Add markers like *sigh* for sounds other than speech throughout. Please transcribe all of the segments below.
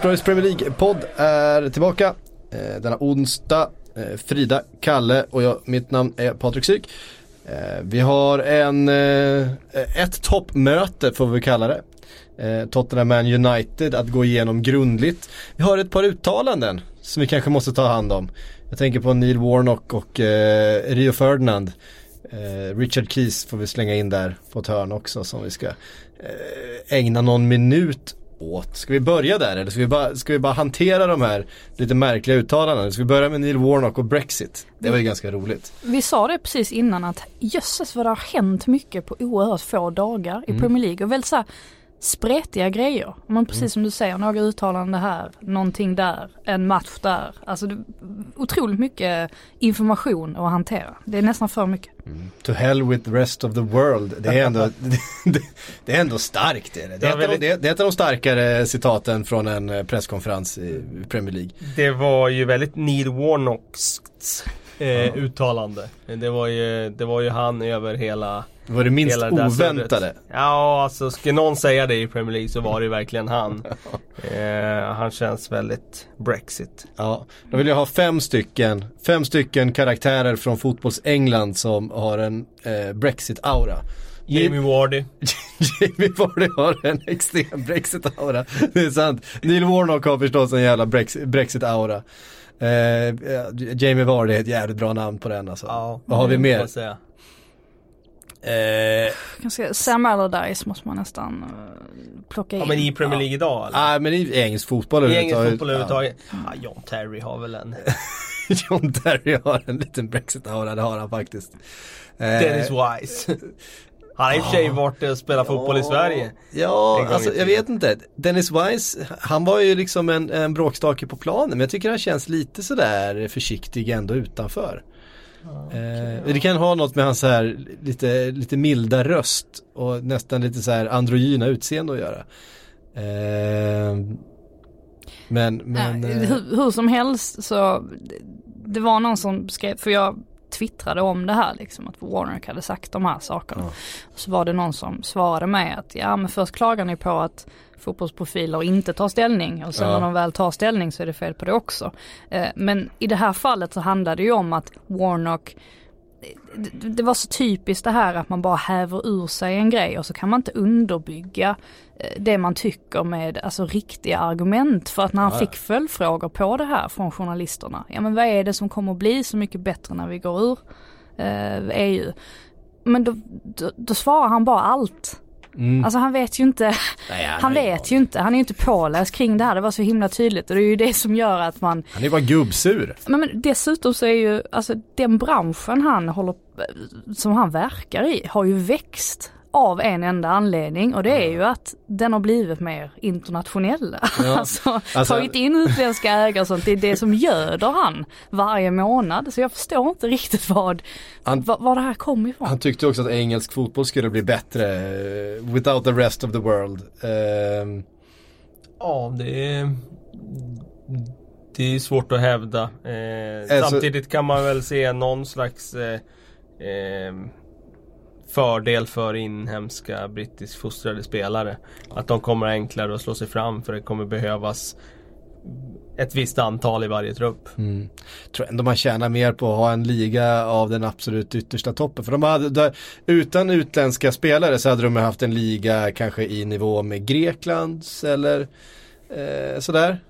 Sportbladets Premier League-podd är tillbaka eh, denna onsdag. Eh, Frida, Kalle och jag, mitt namn är Patrik Syk. Eh, vi har en, eh, ett toppmöte får vi kalla det. Eh, Tottenham Man United att gå igenom grundligt. Vi har ett par uttalanden som vi kanske måste ta hand om. Jag tänker på Neil Warnock och eh, Rio Ferdinand. Eh, Richard Keys får vi slänga in där på ett hörn också som vi ska eh, ägna någon minut åt. Ska vi börja där eller ska vi, bara, ska vi bara hantera de här lite märkliga uttalandena? Ska vi börja med Neil Warnock och Brexit? Det var ju ganska roligt. Vi sa det precis innan att jösses vad det har hänt mycket på oerhört få dagar i Mm. Premier League och väldigt så här spretiga grejer. Men precis Mm. som du säger, några uttalanden här, någonting där, en match där. Alltså det, otroligt mycket information att hantera. Det är nästan för mycket. To hell with the rest of the world. Det är ändå, det, *laughs* *laughs* det är ändå starkt. Är det. Det, är väldigt- det, är- det är ett av de starkare citaten från en eh, presskonferens i Premier League. Det var ju väldigt Neil Warnocks eh, uttalande. Det var, ju, det var ju han över hela var det minst oväntade. Ja, alltså ska någon säga det i Premier League så var det ju verkligen han. *laughs* eh, han känns väldigt Brexit. Ja, då vill jag ha fem stycken, fem stycken karaktärer från fotbolls-England som har en eh, Brexit-aura. Jamie Wardy. *laughs* Jamie Vardy har en extrem Brexit-aura. Det är sant. Neil Warnock har förstås en jävla Brex- Brexit-aura. Eh, Jamie Vardy är ett jävligt bra namn på den alltså. Ja, Vad har vi mer? Eh, Ganska, Sam Allardyce måste man nästan eh, plocka in. Ja men i Premier League idag eller? Nej men i engelsk fotboll I engelsk fotboll överhuvudtaget. Ja, John Terry har väl en. Ja. *laughs* John Terry har en liten Brexit-aura, det har han faktiskt. Eh, Dennis Wise. Han har i och för sig varit och spelat fotboll i Sverige. Ja, alltså jag vet inte. Dennis Wise, han var ju liksom en, en bråkstake på planen men jag tycker han känns lite sådär försiktig ändå utanför. Eh, det kan ha något med hans här lite, lite milda röst och nästan lite så här androgyna utseende att göra. Eh, men, men eh, hur, hur som helst så det, det var någon som skrev, för jag twittrade om det här liksom att Warner hade sagt de här sakerna. Ja. Så var det någon som svarade mig att ja men först klagar ni på att fotbollsprofiler inte tar ställning och sen Ja. när de väl tar ställning så är det fel på det också. Eh, men i det här fallet så handlade det ju om att Warnock det, var så typiskt det här att man bara häver ur sig en grej och så kan man inte underbygga eh, det man tycker med alltså riktiga argument. För att när han Ja, fick följdfrågor på det här från journalisterna. Ja men vad är det som kommer bli så mycket bättre när vi går ur eh, EU? Men då, då, då svarar han bara allt. Mm. Alltså han vet ju inte, Nej, han ingen vet ju inte, han är ju inte påläst kring det här. Det var så himla tydligt och det är ju det som gör att man Han är bara gubbsur. men, men dessutom så är ju, alltså den branschen han håller, som han verkar i har ju växt av en enda anledning och det är ju att den har blivit mer internationell. Ja. *laughs* alltså, Alltså- tagit in utländska ägare och sånt, det är det som göder han varje månad. Så jag förstår inte riktigt vad, Han- var, var det här kommer ifrån. Han tyckte också att engelsk fotboll skulle bli bättre eh, without the rest of the world. Ehm, Ja, det är, det är svårt att hävda. Eh, Alltså- samtidigt kan man väl se någon slags eh, eh, fördel för inhemska brittiskt fostrade spelare. Att de kommer enklare att slå sig fram för det kommer behövas ett visst antal i varje trupp. Mm. Tror ändå man tjänar mer på att ha en liga av den absolut yttersta toppen. För de hade, där, utan utländska spelare så hade de haft en liga kanske i nivå med Greklands eller eh, sådär.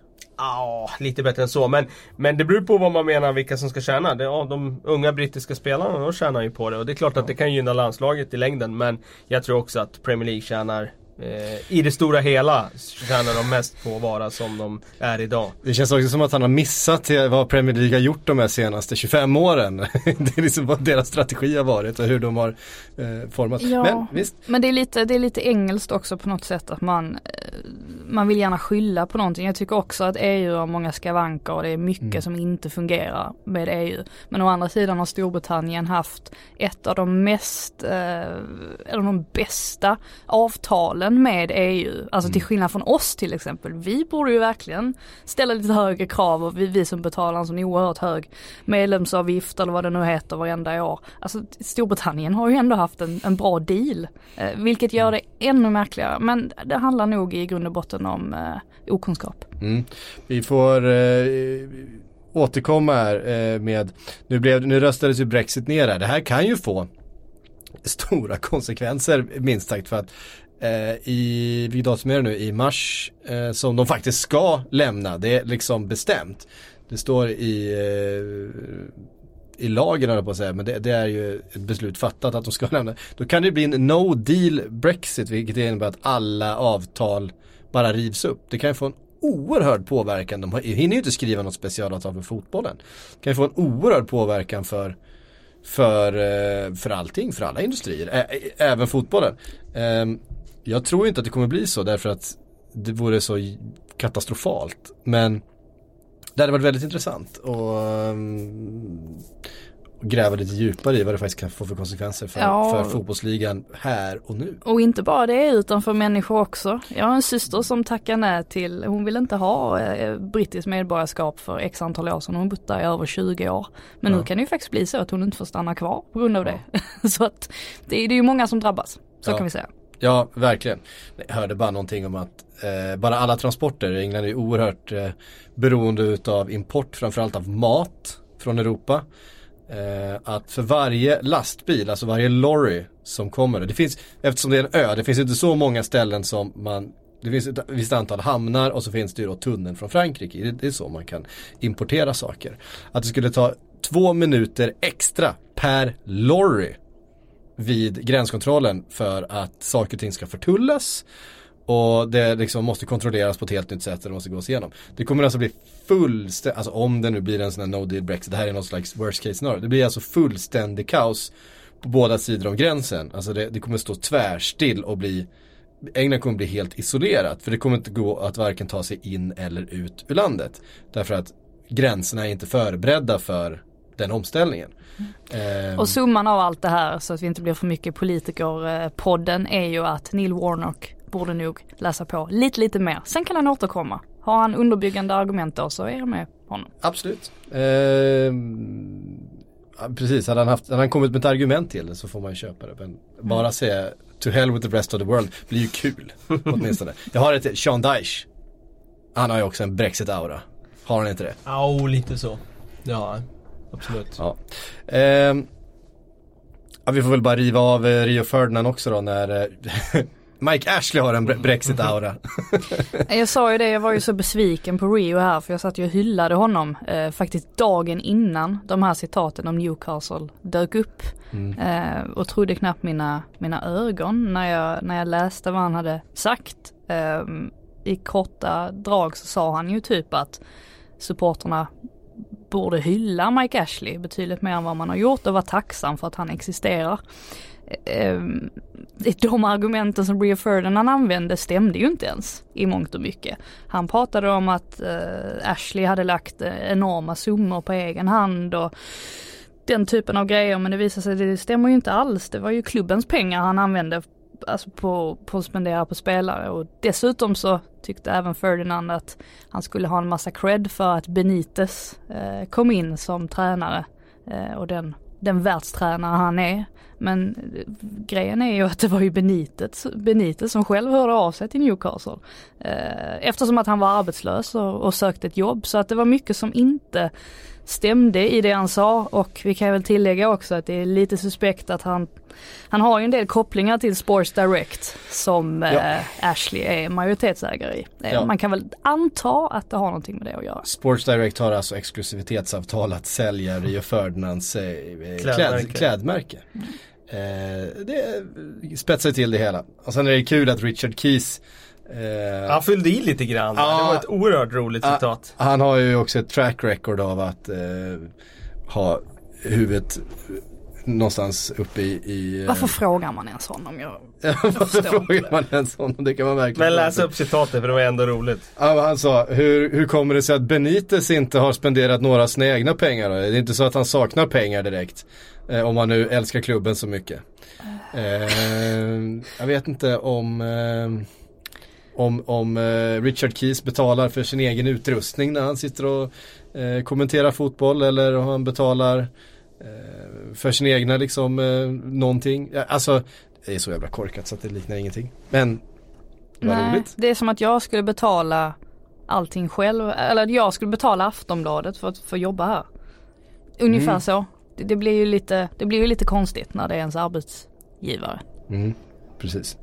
Ja, lite bättre än så. Men, men det beror på vad man menar vilka som ska tjäna. Det, ja, de unga brittiska spelarna de tjänar ju på det. Och det är klart att det kan gynna landslaget i längden. Men jag tror också att Premier League tjänar eh, i det stora hela tjänar de mest på att vara som de är idag. Det känns också som att han har missat vad Premier League har gjort de här senaste 25 åren. *laughs* det är liksom vad deras strategi har varit och hur de har eh, format. Ja. Men visst, Men det är, lite, det är lite engelskt också på något sätt att man, eh, man vill gärna skylla på någonting. Jag tycker också att EU har många skavanker och det är mycket Mm. som inte fungerar med EU. Men å andra sidan har Storbritannien haft ett av de mest, eh, eller de bästa avtalen med EU. Alltså Mm. till skillnad från oss till exempel. Vi borde ju verkligen ställa lite högre krav och vi, vi som betalar en sån oerhört hög medlemsavgift eller vad det nu heter varenda år. Alltså Storbritannien har ju ändå haft en, en bra deal. Eh, vilket gör det ännu märkligare. Men det handlar nog i grund och botten om eh, okunskap. Mm. Vi får eh, återkomma här eh, med, nu, blev, nu röstades ju Brexit ner här. Det här kan ju få stora konsekvenser minst sagt för att Eh, i, vilket datum är det nu, i mars eh, som de faktiskt ska lämna. Det är liksom bestämt. Det står i eh, i lagen höll på att säga, men det, det, är ju ett beslut fattat att de ska *laughs* lämna. Då kan det bli en no deal Brexit, vilket innebär att alla avtal bara rivs upp. Det kan ju få en oerhörd påverkan. De hinner ju inte skriva något specialavtal för fotbollen. Det kan ju få en oerhörd påverkan för för, eh, för allting, för alla industrier, även fotbollen. Ehm, Ehm, jag tror inte att det kommer bli så därför att det vore så katastrofalt. Men det hade varit väldigt intressant och um, gräva lite djupare i vad det faktiskt kan få för konsekvenser för, ja. för fotbollsligan här och nu. Och inte bara det utan för människor också. Jag har en syster som tackar nej till, hon vill inte ha eh, brittiskt medborgarskap för x antal år sedan, hon bott där i över 20 år. Men ja. nu kan det ju faktiskt bli så att hon inte får stanna kvar på grund av det. *laughs* så att det, det är ju många som drabbas, så kan vi säga. Ja, verkligen. Jag hörde bara någonting om att eh, bara alla transporter England är oerhört eh, beroende utav import, framförallt av mat från Europa. Eh, att för varje lastbil, alltså varje lorry som kommer, det finns, eftersom det är en ö, det finns inte så många ställen som man det finns ett visst antal hamnar och så finns det ju då tunneln från Frankrike. Det, det är så man kan importera saker. Att det skulle ta två minuter extra per lorry vid gränskontrollen för att saker och ting ska förtullas. Och det liksom måste kontrolleras på ett helt nytt sätt och det måste gås igenom. Det kommer alltså bli fullständigt, alltså om det nu blir en sån här no deal Brexit, det här är någon slags worst case scenario. Det blir alltså fullständig kaos på båda sidor om gränsen. Alltså det, det kommer stå tvärstill och bli England kommer bli helt isolerat för det kommer inte gå att varken ta sig in eller ut ur landet. Därför att gränserna är inte förberedda för den omställningen. Mm. Och summan av allt det här så att vi inte blir för mycket politikerpodden är ju att Neil Warnock borde nog läsa på lite lite mer. Sen kan han återkomma. Har han underbyggande argument då så är jag med honom. Absolut. Eh, precis, hade han, haft, hade han kommit med ett argument till det så får man ju köpa det. Men bara mm. säga to hell with the rest of the world blir ju kul. *laughs* åtminstone. Jag har ett Sean Dyche. Han har ju också en Brexit-aura. Har han inte det? Ja, oh, lite så. Ja, absolut. Ja. Eh, ja, vi får väl bara riva av eh, Rio Ferdinand också då när eh, *laughs* Mike Ashley har en Brexit-aura. *laughs* jag sa ju det, jag var ju så besviken på Rio här för jag satt ju och hyllade honom eh, faktiskt dagen innan de här citaten om Newcastle dök upp. Mm. Eh, och trodde knappt mina, mina ögon när jag, när jag läste vad han hade sagt. Eh, I korta drag så sa han ju typ att supporterna borde hylla Mike Ashley betydligt mer än vad man har gjort och vara tacksam för att han existerar. Ehm, de argumenten som Rio Ferdinand använde stämde ju inte ens i mångt och mycket. Han pratade om att eh, Ashley hade lagt eh, enorma summor på egen hand och den typen av grejer men det visade sig att det stämmer ju inte alls. Det var ju klubbens pengar han använde alltså på, på att spendera på spelare och dessutom så tyckte även Ferdinand att han skulle ha en massa cred för att Benitez eh, kom in som tränare eh, och den den världstränare han är. Men eh, grejen är ju att det var ju Benitez, Benitez som själv hörde av sig till Newcastle. Eh, eftersom att han var arbetslös och, och sökte ett jobb så att det var mycket som inte stämde i det han sa och vi kan väl tillägga också att det är lite suspekt att han han har ju en del kopplingar till Sports Direct som ja. eh, Ashley är majoritetsägare i. Eh, ja. Man kan väl anta att det har någonting med det att göra. Sports Direct har alltså exklusivitetsavtal att sälja Rio Ferdinands eh, klädmärke. Kläd, klädmärke. Mm. Eh, det spetsar till det hela. Och sen är det kul att Richard Keys Eh, han fyllde i lite grann. Ah, det var ett oerhört roligt ah, citat. Han har ju också ett track record av att eh, ha huvudet någonstans uppe i... i eh, Varför frågar man ens honom? Jag, *laughs* Varför frågar man ens honom? Det kan man verkligen Men läs upp citatet för det var ändå roligt. Ja, han sa, hur, hur kommer det sig att Benitez inte har spenderat några sina egna pengar? Då? Det är inte så att han saknar pengar direkt. Eh, om han nu älskar klubben så mycket. Eh, jag vet inte om... Om, om eh, Richard Keys betalar för sin egen utrustning när han sitter och eh, kommenterar fotboll eller om han betalar eh, för sin egna liksom eh, någonting. Alltså det är så jävla korkat så att det liknar ingenting. Men det var Nej, roligt. Det är som att jag skulle betala allting själv. Eller jag skulle betala Aftonbladet för att få jobba här. Ungefär Mm. så. Det, det blir ju lite, det blir ju lite konstigt när det är ens arbetsgivare. Mm, precis.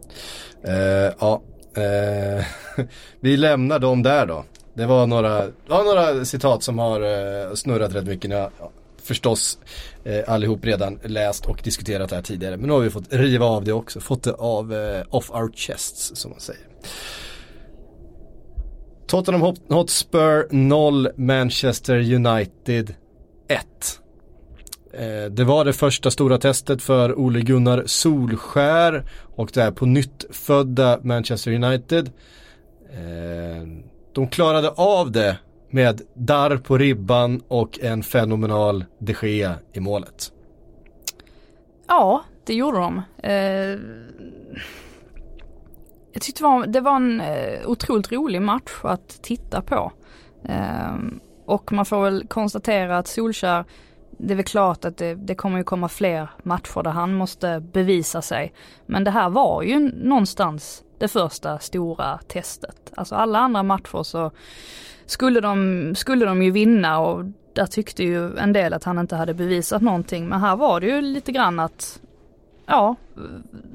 Eh, ja, eh, *laughs* vi lämnar dem där då. Det var några, det var några citat som har eh, snurrat rätt mycket. Ni har förstås eh, allihop redan läst och diskuterat det här tidigare. Men nu har vi fått riva av det också. Fått det av eh, off our chests som man säger. Tottenham Hot- Hotspur 0, Manchester United 1. Eh, det var det första stora testet för Ole Gunnar Solskär och det är på nytt födda Manchester United. Eh, de klarade av det med darr på ribban och en fenomenal de Gea i målet. Ja, det gjorde de. Eh, jag tyckte det var, det var en otroligt rolig match att titta på. Och man får väl konstatera att Solskär, det är väl klart att det, det kommer ju komma fler matcher där han måste bevisa sig. Men det här var ju någonstans det första stora testet. Alltså alla andra matcher så skulle de, skulle de ju vinna och där tyckte ju en del att han inte hade bevisat någonting. Men här var det ju lite grann att, ja,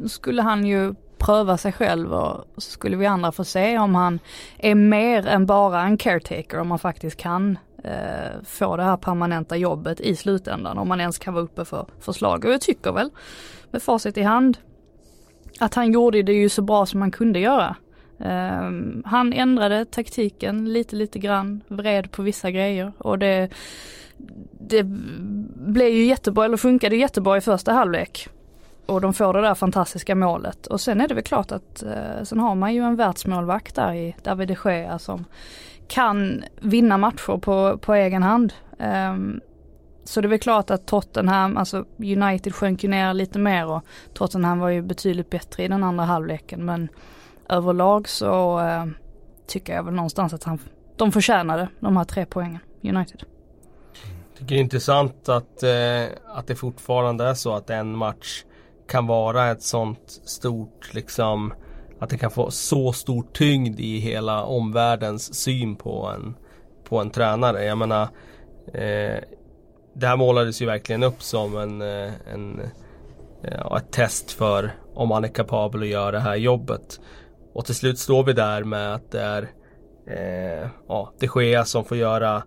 skulle han ju pröva sig själv och så skulle vi andra få se om han är mer än bara en caretaker, om han faktiskt kan eh, få det här permanenta jobbet i slutändan, om man ens kan vara uppe för förslag. Och jag tycker väl, med facit i hand, att han gjorde det ju så bra som man kunde göra. Eh, han ändrade taktiken lite, lite grann, vred på vissa grejer och det, det blev ju jättebra, eller funkade jättebra i första halvlek. Och de får det där fantastiska målet. Och sen är det väl klart att eh, sen har man ju en världsmålvakt där i David de Gea som kan vinna matcher på, på egen hand. Um, så det är väl klart att Tottenham, alltså United sjönk ju ner lite mer och Tottenham var ju betydligt bättre i den andra halvleken men överlag så uh, tycker jag väl någonstans att han, de förtjänade de här tre poängen, United. tycker det är intressant att, eh, att det fortfarande är så att en match kan vara ett sånt stort liksom att det kan få så stor tyngd i hela omvärldens syn på en, på en tränare. Jag menar eh, Det här målades ju verkligen upp som en, eh, en eh, ja, ett test för om man är kapabel att göra det här jobbet. Och till slut står vi där med att det är eh, ja, de Gea som får göra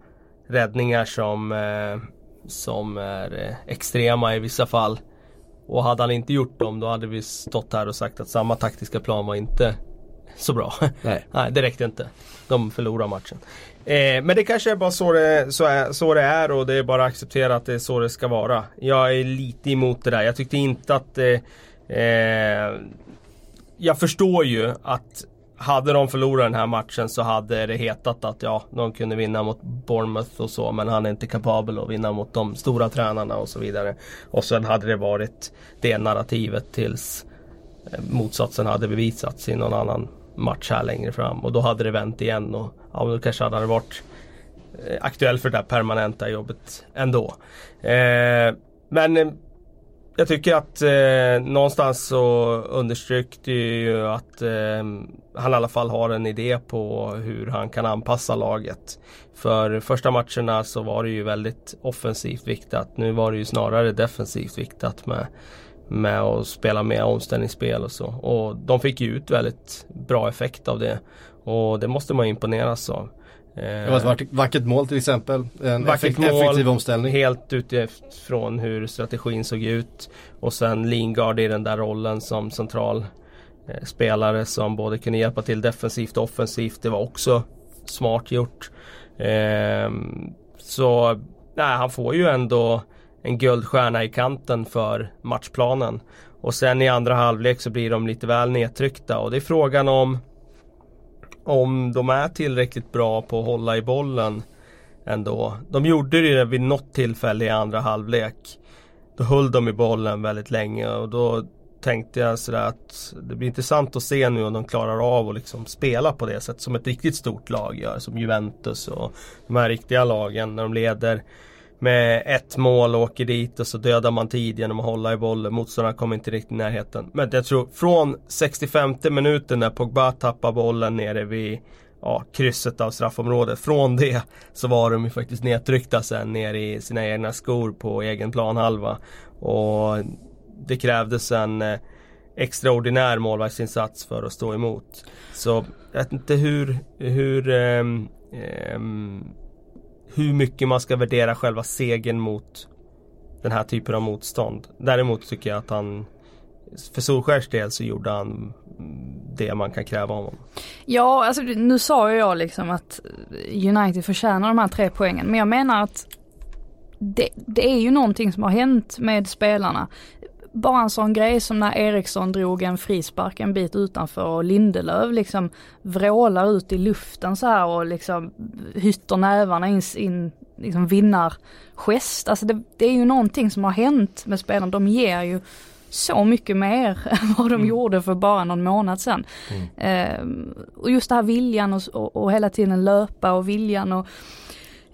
räddningar som, eh, som är eh, extrema i vissa fall. Och hade han inte gjort dem då hade vi stått här och sagt att samma taktiska plan var inte så bra. *laughs* Nej. Nej, det räckte inte. De förlorar matchen. Eh, men det kanske är bara så det, så, är, så det är och det är bara att acceptera att det är så det ska vara. Jag är lite emot det där. Jag tyckte inte att eh, eh, Jag förstår ju att hade de förlorat den här matchen så hade det hetat att ja, de kunde vinna mot Bournemouth och så men han är inte kapabel att vinna mot de stora tränarna och så vidare. Och sen hade det varit det narrativet tills eh, motsatsen hade bevisats i någon annan match här längre fram. Och då hade det vänt igen och ja, då kanske hade det varit eh, aktuell för det där permanenta jobbet ändå. Eh, men eh, jag tycker att eh, någonstans så understrykte ju att eh, han i alla fall har en idé på hur han kan anpassa laget. För första matcherna så var det ju väldigt offensivt viktat. Nu var det ju snarare defensivt viktat med, med att spela med omställningsspel och så. Och de fick ju ut väldigt bra effekt av det. Och det måste man ju imponeras av. Eh, Det var ett vackert, mål till exempel. En effekt, mål. effektiv omställning. Helt utifrån hur strategin såg ut. Och sen Lingard i den där rollen som central eh, spelare som både kunde hjälpa till defensivt och offensivt. Det var också smart gjort. Ehm, så nej, han får ju ändå en guldstjärna i kanten för matchplanen. Och sen i andra halvlek så blir de lite väl nedtryckta och det är frågan om om de är tillräckligt bra på att hålla i bollen ändå. De gjorde det vid något tillfälle i andra halvlek. Då höll de i bollen väldigt länge och då tänkte jag sådär att det blir intressant att se nu om de klarar av att liksom spela på det sätt som ett riktigt stort lag gör. Som Juventus och de här riktiga lagen när de leder med ett mål och åker dit och så dödar man tid genom att hålla i bollen. Motståndarna kommer inte riktigt i närheten. Men jag tror från 65 minuten när Pogba tappar bollen nere vid ja, krysset av straffområdet. Från det så var de ju faktiskt nedtryckta sen ner i sina egna skor på egen planhalva. Och det krävdes en eh, extraordinär målvaktsinsats för att stå emot. Så jag vet inte hur, hur, eh, eh, hur mycket man ska värdera själva segern mot den här typen av motstånd. Däremot tycker jag att han för Solskärs del så gjorde han det man kan kräva av honom. Ja, alltså nu sa ju jag liksom att United förtjänar de här tre poängen. Men jag menar att det, det, är ju någonting som har hänt med spelarna. Bara en sån grej som när Eriksson drog en frispark en bit utanför och Lindelöf liksom vrålar ut i luften så här och liksom hytter nävarna in, in liksom vinnargest. Alltså det, det är ju någonting som har hänt med spelarna. De ger ju så mycket mer *laughs* än vad de mm. gjorde för bara någon månad sedan. Mm. Eh, och just det här viljan och, och, och, hela tiden löpa och viljan och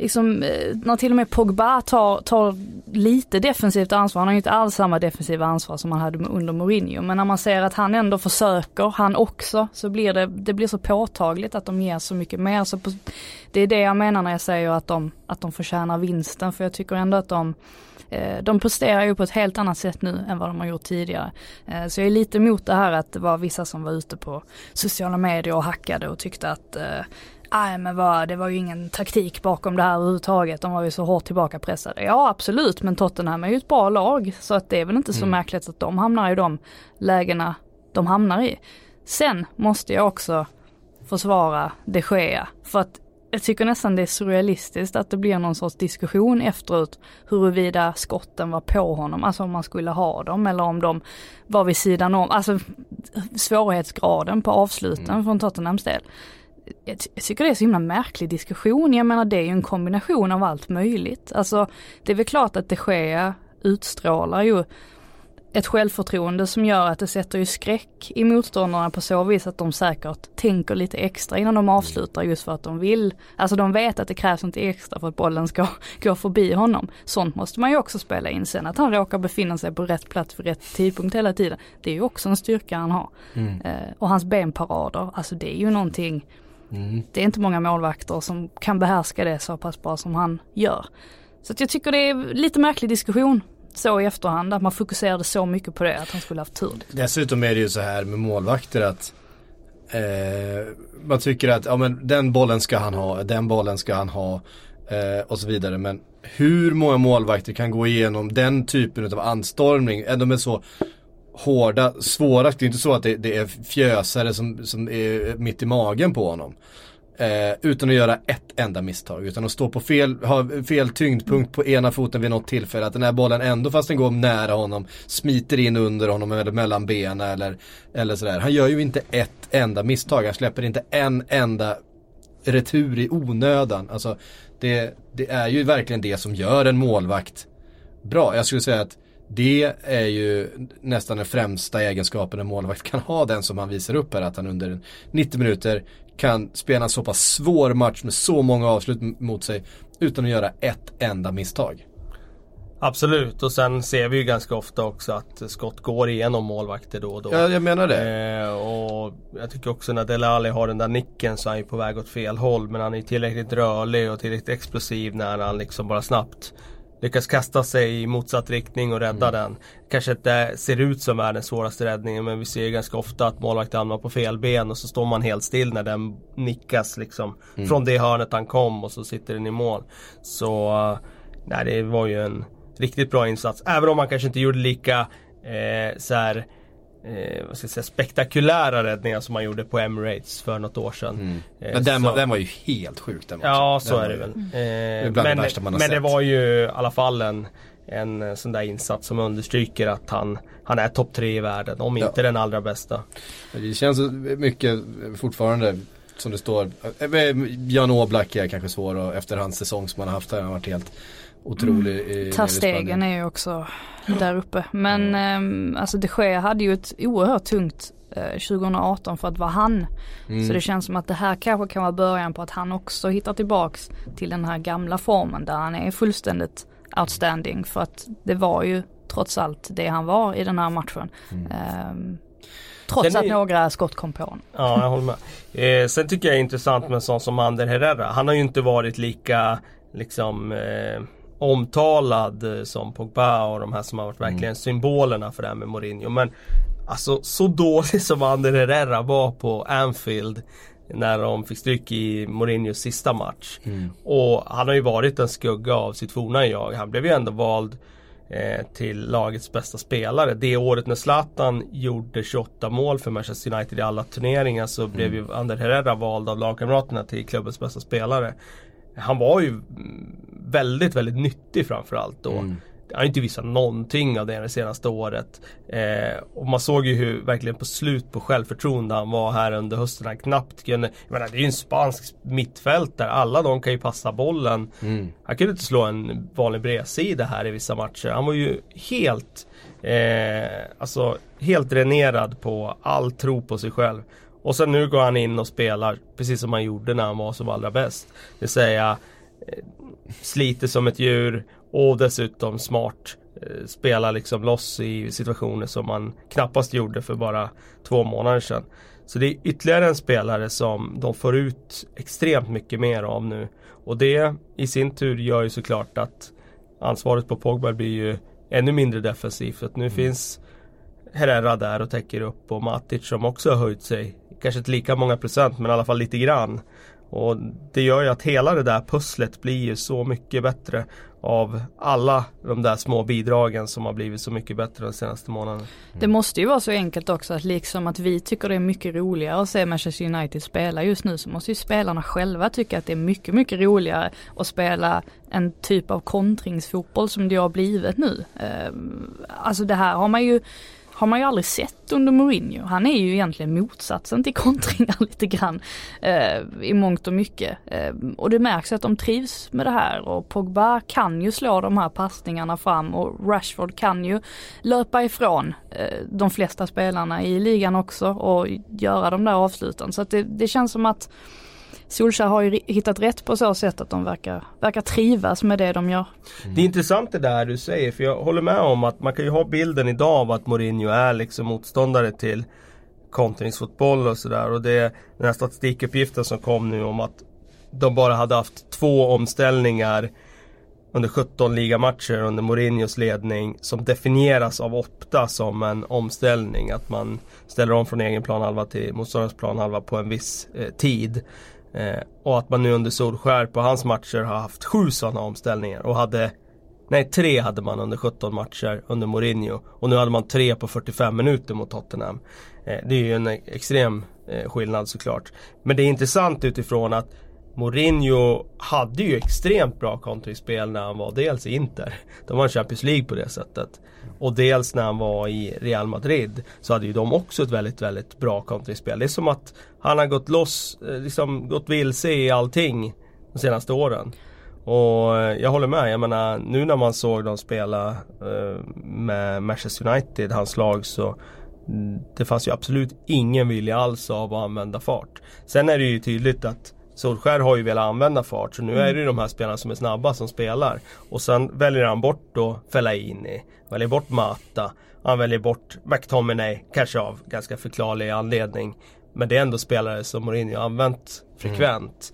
liksom, eh, när till och med Pogba tar, tar lite defensivt ansvar, han har ju inte alls samma defensiva ansvar som han hade under Mourinho, men när man ser att han ändå försöker, han också, så blir det, det blir så påtagligt att de ger så mycket mer. Så på, det är det jag menar när jag säger att de, att de förtjänar vinsten, för jag tycker ändå att de eh, de presterar ju på ett helt annat sätt nu än vad de har gjort tidigare. Eh, så jag är lite emot det här att det var vissa som var ute på sociala medier och hackade och tyckte att Nej men vad, det var ju ingen taktik bakom det här överhuvudtaget. De var ju så hårt tillbakapressade. Ja absolut men Tottenham är ju ett bra lag. Så att det är väl inte så mm. märkligt att de hamnar i de lägena de hamnar i. Sen måste jag också försvara de Gea. För att jag tycker nästan det är surrealistiskt att det blir någon sorts diskussion efteråt huruvida skotten var på honom, alltså om man skulle ha dem eller om de var vid sidan om, alltså svårighetsgraden på avsluten mm. från Tottenhams del. Jag, jag, tycker det är så himla märklig diskussion, jag menar det är ju en kombination av allt möjligt. Alltså det är väl klart att det sker utstrålar ju ett självförtroende som gör att det sätter ju skräck i motståndarna på så vis att de säkert tänker lite extra innan de avslutar just för att de vill, alltså de vet att det krävs inte extra för att bollen ska *laughs* gå förbi honom. Sånt måste man ju också spela in sen, att han råkar befinna sig på rätt plats vid rätt tidpunkt hela tiden. Det är ju också en styrka han har. Mm. Eh, och hans benparader, alltså det är ju någonting, mm. det är inte många målvakter som kan behärska det så pass bra som han gör. Så jag tycker det är lite märklig diskussion så i efterhand att man fokuserade så mycket på det att han skulle haft tur. Dessutom är det ju så här med målvakter att eh, man tycker att ja, men den bollen ska han ha, den bollen ska han ha eh, och så vidare. Men hur många målvakter kan gå igenom den typen av anstormning? De är så hårda, svåra. Det är inte så att det, det är fjösare som, som är mitt i magen på honom. Eh, utan att göra ett enda misstag. Utan att stå på fel, ha fel tyngdpunkt på ena foten vid något tillfälle. Att den här bollen ändå fast den går nära honom smiter in under honom eller mellan benen eller, eller sådär. Han gör ju inte ett enda misstag. Han släpper inte en enda retur i onödan. Alltså det, det är ju verkligen det som gör en målvakt bra. Jag skulle säga att det är ju nästan den främsta egenskapen en målvakt kan ha, den som han visar upp här, att han under 90 minuter kan spela en så pass svår match med så många avslut mot sig utan att göra ett enda misstag. Absolut och sen ser vi ju ganska ofta också att skott går igenom målvakter då och då. Ja, jag menar det. Eh, och jag tycker också när Delali har den där nicken så är han ju på väg åt fel håll. Men han är tillräckligt rörlig och tillräckligt explosiv när han liksom bara snabbt lyckas kasta sig i motsatt riktning och rädda mm. den. Kanske inte ser ut som är den svåraste räddningen men vi ser ju ganska ofta att målvakten hamnar på fel ben och så står man helt still när den nickas liksom mm. från det hörnet han kom och så sitter den i mål. Så nej, det var ju en riktigt bra insats. Även om man kanske inte gjorde lika eh, så här, eh, vad ska jag säga, spektakulära räddningar som man gjorde på Emirates för något år sedan. Mm. Eh, men den, så, den var ju helt sjuk den matchen. Ja så den är det väl. Mm. Eh, men det men det var ju i alla fall en, en eh, sån där insats som understryker att han, han är topp tre i världen, om inte ja. den allra bästa. Det känns mycket fortfarande som det står, eh, Jan Oblak är kanske svår och efter hans säsong som han har haft här, han har varit helt otrolig. Mm. Ta stegen är ju också där uppe. Men mm. eh, alltså de Gea hade ju ett oerhört tungt eh, 2018 för att vara han. Mm. Så det känns som att det här kanske kan vara början på att han också hittar tillbaks till den här gamla formen där han är fullständigt outstanding. För att det var ju trots allt det han var i den här matchen. Mm. Eh, Trots Sen att några skott kom på honom. Ja, jag håller med. Eh, sen tycker jag det är intressant med en sån som Ander Herrera. Han har ju inte varit lika liksom eh, omtalad eh, som Pogba och de här som har varit verkligen symbolerna för det här med Mourinho. Men alltså så dålig som Ander Herrera var på Anfield när de fick stryk i Mourinhos sista match. Och han har ju varit en skugga av sitt forna jag. Han blev ju ändå vald eh, till lagets bästa spelare. Det året när Zlatan gjorde 28 mål för Manchester United i alla turneringar så blev ju Ander Herrera vald av lagkamraterna till klubbens bästa spelare. Han var ju mm, väldigt, väldigt nyttig framförallt då. Han har inte visat någonting av det det senaste året. Eh, och man såg ju hur verkligen på slut på självförtroende han var här under hösten. Han knappt kunde, jag menar det är ju en spansk mittfältare. Alla de kan ju passa bollen. Han kunde inte slå en vanlig bredsida här i vissa matcher. Han var ju helt, eh, alltså helt dränerad på all tro på sig själv. Och sen nu går han in och spelar precis som han gjorde när han var som allra bäst. Det vill säga eh, sliter som ett djur och dessutom smart. Eh, spelar liksom loss i situationer som man knappast gjorde för bara två månader sedan. Så det är ytterligare en spelare som de får ut extremt mycket mer av nu. Och det i sin tur gör ju såklart att ansvaret på Pogba blir ju ännu mindre defensivt. För att nu finns Herrera där och täcker upp och Matic som också har höjt sig. Kanske inte lika många procent men i alla fall lite grann. Och det gör ju att hela det där pusslet blir ju så mycket bättre av alla de där små bidragen som har blivit så mycket bättre de senaste månaderna. Mm. Det måste ju vara så enkelt också att liksom att vi tycker det är mycket roligare att se Manchester United spela just nu så måste ju spelarna själva tycka att det är mycket, mycket roligare att spela en typ av kontringsfotboll som det har blivit nu. Ehm, alltså det här har man ju har man ju aldrig sett under Mourinho. Han är ju egentligen motsatsen till kontringar *laughs* lite grann eh, i mångt och mycket. Eh, och det märks att de trivs med det här och Pogba kan ju slå de här passningarna fram och Rashford kan ju löpa ifrån eh, de flesta spelarna i ligan också och göra de där avsluten. Så att det, det känns som att Solskjaer har ju hittat rätt på så sätt att de verkar, verkar trivas med det de gör. Mm. Det är intressant det där du säger för jag håller med om att man kan ju ha bilden idag av att Mourinho är liksom motståndare till kontringsfotboll och sådär och det är den här statistikuppgiften som kom nu om att de bara hade haft två omställningar under 17 ligamatcher under Mourinhos ledning som definieras av Opta som en omställning. Att man ställer om från egen planhalva till motståndarens planhalva på en viss eh, tid. Eh, och att man nu under Solskär på hans matcher har haft sju sådana omställningar och hade Nej, tre hade man under 17 matcher under Mourinho. Och nu hade man tre på 45 minuter mot Tottenham. Eh, det är ju en extrem eh, skillnad såklart. Men det är intressant utifrån att Mourinho hade ju extremt bra kontringsspel när han var dels i Inter. De var en Champions League på det sättet. Och dels när han var i Real Madrid så hade ju de också ett väldigt, väldigt bra kontringsspel. Det är som att han har gått loss, eh, liksom gått vilse i allting de senaste åren. Och eh, jag håller med, jag menar nu när man såg dem spela eh, med Manchester United, hans lag så mm, det fanns ju absolut ingen vilja alls av att använda fart. Sen är det ju tydligt att Solskär har ju velat använda fart så nu är det ju de här spelarna som är snabba som spelar. Och sen väljer han bort då Fellaini, väljer bort Mata, han väljer bort McTominay, kanske av ganska förklarlig anledning. Men det är ändå spelare som Mourinho har använt frekvent.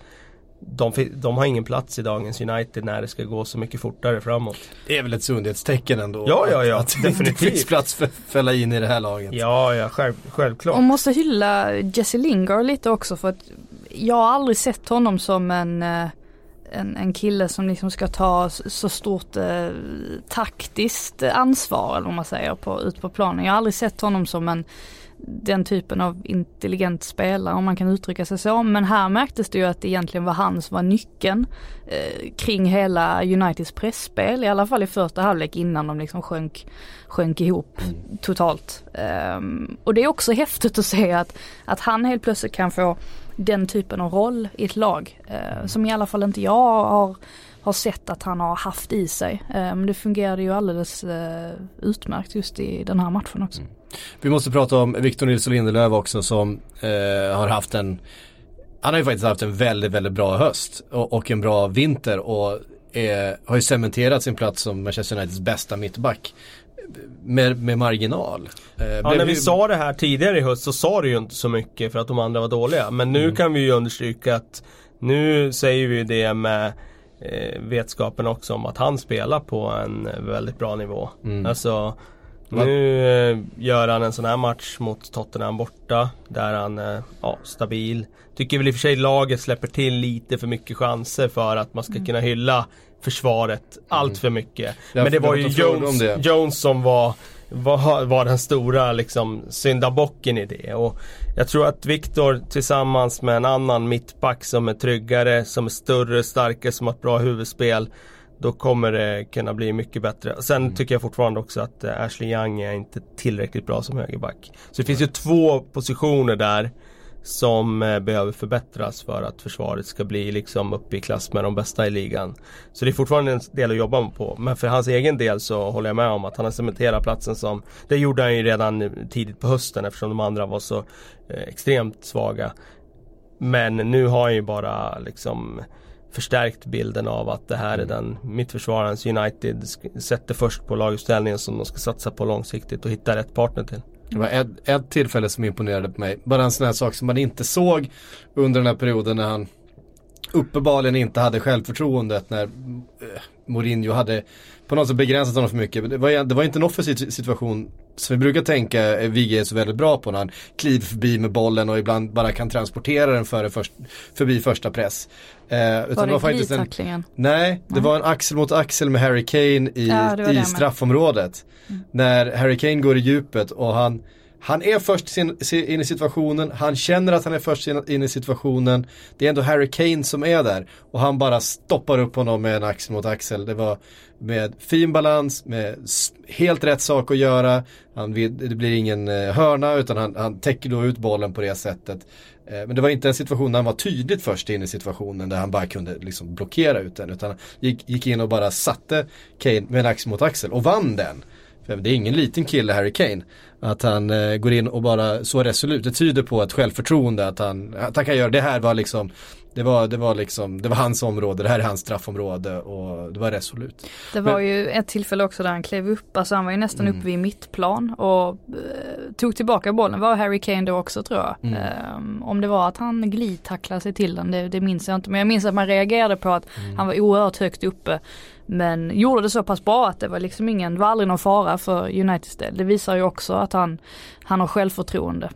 De, fi- de har ingen plats i dagens United när det ska gå så mycket fortare framåt. Det är väl ett sundhetstecken ändå. Ja, ja, ja, Att, att det inte finns plats för fälla in i det här laget. Ja, ja, själv, självklart. Och måste hylla Jesse Lingard lite också för att jag har aldrig sett honom som en, eh, en, en kille som liksom ska ta så stort eh, taktiskt ansvar eller vad man säger på, ut på planen. Jag har aldrig sett honom som en den typen av intelligent spelare om man kan uttrycka sig så. Men här märktes det ju att det egentligen var han som var nyckeln eh, kring hela Uniteds pressspel i alla fall i första halvlek innan de liksom sjönk, sjönk ihop totalt. Ehm, och det är också *laughs* häftigt att se att, att han helt plötsligt kan få den typen av roll i ett lag eh, som i alla fall inte jag har, har sett att han har haft i sig. Eh, Men det fungerade ju alldeles eh, utmärkt just i den här matchen också. Mm. Vi måste prata om Victor Nilsson Lindelöf också som eh, har haft en Han har ju faktiskt haft en väldigt, väldigt bra höst och, och en bra vinter och är, har ju cementerat sin plats som Manchester Uniteds bästa mittback med, med marginal. Eh, ja, när vi sa det här tidigare i höst så sa det ju inte så mycket för att de andra var dåliga. Men nu mm. kan vi ju understryka att nu säger vi det med eh, vetskapen också om att han spelar på en väldigt bra nivå. Mm. Alltså nu eh, gör han en sån här match mot Tottenham borta där han är ja, stabil. Tycker väl i och för sig laget släpper till lite för mycket chanser för att man ska mm. kunna hylla försvaret allt mm. för mycket. Men det var ju Jones, Jones som var var, var den stora liksom syndabocken i det. Och jag tror att Viktor tillsammans med en annan mittback som är tryggare, som är större, starkare, som har ett bra huvudspel. Då kommer det kunna bli mycket bättre. Sen mm. tycker jag fortfarande också att eh, Ashley Young är inte tillräckligt bra som högerback. Så det finns ju två positioner där som eh, behöver förbättras för att försvaret ska bli liksom uppe i klass med de bästa i ligan. Så det är fortfarande en del att jobba på. Men för hans egen del så håller jag med om att han har cementerat platsen som Det gjorde han ju redan tidigt på hösten eftersom de andra var så eh, extremt svaga. Men nu har han ju bara liksom förstärkt bilden av att det här är den mittförsvararens United sätter först på laguppställningen som de ska satsa på långsiktigt och hitta rätt partner till. Det var ett, ett tillfälle som imponerade på mig. Bara en sån här sak som man inte såg under den här perioden när han uppenbarligen inte hade självförtroendet när eh, Mourinho hade på något sätt begränsat honom för mycket. Det var, det var inte en offensiv situation som vi brukar tänka eh, Vigge är så väldigt bra på när han kliver förbi med bollen och ibland bara kan transportera den före först, förbi första press. Eh, var det, det faktiskt en, Nej, det var en axel mot axel med Harry Kane i, ja, i straffområdet. Mm. När Harry Kane går i djupet och han han är först in i situationen, han känner att han är först in i situationen. Det är ändå Harry Kane som är där. Och han bara stoppar upp honom med en axel mot axel. Det var med fin balans, med helt rätt sak att göra. Han, det blir ingen eh, hörna utan han, han täcker då ut bollen på det sättet. Eh, men det var inte en situation där han var tydligt först in i situationen där han bara kunde liksom blockera ut den. Utan han gick, gick in och bara satte Kane med en axel mot axel och vann den. Det är ingen liten kille Harry Kane. Att han eh, går in och bara så resolut. Det tyder på ett självförtroende att han, att han kan göra det här var liksom det var, det var liksom, det var hans område, det här är hans straffområde och det var resolut. Det var Men, ju ett tillfälle också där han klev upp, alltså han var ju nästan mm. uppe vid mittplan och eh, tog tillbaka bollen, var Harry Kane då också tror jag. Mm. Um, om det var att han glidtacklade sig till den, det, det minns jag inte. Men jag minns att man reagerade på att mm. han var oerhört högt uppe. Men gjorde det så pass bra att det var liksom ingen, det var aldrig någon fara för Uniteds del. Det visar ju också att han, han har självförtroende.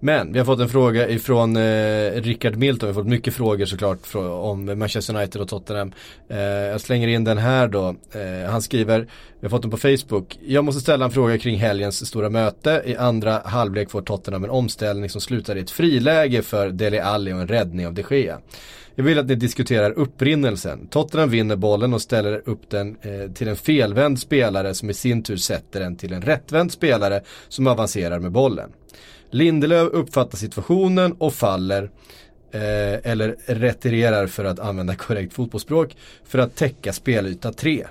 Men vi har fått en fråga ifrån eh, Rickard Milton, vi har fått mycket frågor såklart om Manchester United och Tottenham. Eh, jag slänger in den här då. Eh, han skriver, vi har fått den på Facebook. Jag måste ställa en fråga kring helgens stora möte. I andra halvlek får Tottenham en omställning som slutar i ett friläge för Dele Alli och en räddning av de Gea. Jag vill att ni diskuterar upprinnelsen. Tottenham vinner bollen och ställer upp den eh, till en felvänd spelare som i sin tur sätter den till en rättvänd spelare som avancerar med bollen. Lindelöf uppfattar situationen och faller eh, eller retirerar för att använda korrekt fotbollsspråk för att täcka spelyta 3.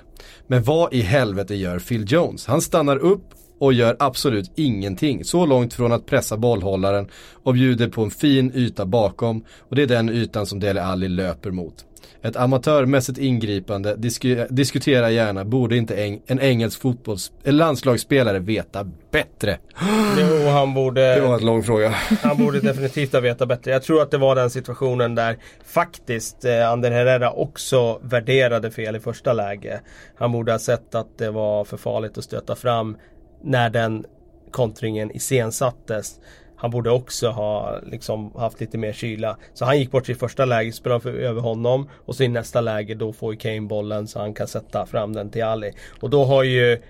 Men vad i helvete gör Phil Jones? Han stannar upp och gör absolut ingenting. Så långt från att pressa bollhållaren och bjuder på en fin yta bakom och det är den ytan som Dele Alli löper mot. Ett amatörmässigt ingripande, disku, diskutera gärna, borde inte eng, en engelsk fotbolls, eller landslagsspelare veta bättre? Jo, han borde... Det var en lång fråga. Han borde definitivt ha vetat bättre. Jag tror att det var den situationen där faktiskt eh, Ander Herrera också värderade fel i första läge. Han borde ha sett att det var för farligt att stöta fram när den kontringen iscensattes. Han borde också ha liksom haft lite mer kyla. Så han gick bort till första läget, spelade över honom. Och så i nästa läge då får ju Kane bollen så han kan sätta fram den till Ali. Och då har ju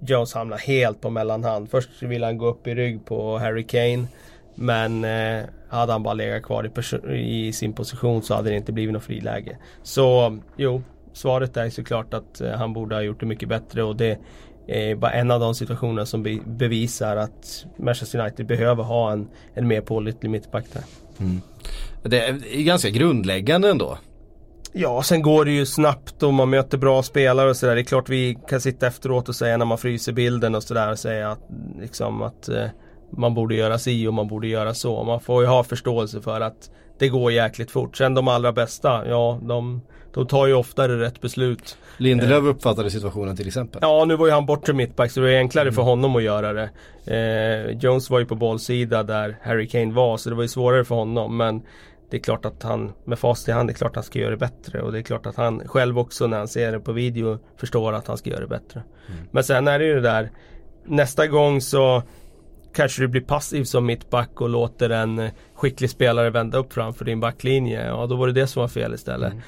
Jones hamnat helt på mellanhand. Först vill han gå upp i rygg på Harry Kane. Men eh, hade han bara legat kvar i, i, sin position så hade det inte blivit något friläge. Så jo, svaret är såklart att eh, han borde ha gjort det mycket bättre och det är bara en av de situationer som be bevisar att Manchester United behöver ha en, en mer pålitlig mittback där. Mm. Det är ganska grundläggande ändå. Ja, sen går det ju snabbt och man möter bra spelare och sådär. Det är klart vi kan sitta efteråt och säga när man fryser bilden och sådär och säga att, liksom, att eh, man borde göra si och man borde göra så. Man får ju ha förståelse för att det går jäkligt fort. Sen de allra bästa, ja de de tar ju oftare rätt beslut. Lindelöf uppfattade situationen till exempel. Ja, nu var ju han bortre mittback så det var enklare för honom att göra det. Eh, Jones var ju på bollsida där Harry Kane var så det var ju svårare för honom. Men det är klart att han med fast i hand, det är klart att han ska göra det bättre. Och det är klart att han själv också när han ser det på video förstår att han ska göra det bättre. Mm. Men sen är det ju det där, nästa gång så kanske du blir passiv som mittback och låter en skicklig spelare vända upp framför din backlinje. Ja, då var det det som var fel istället. Mm.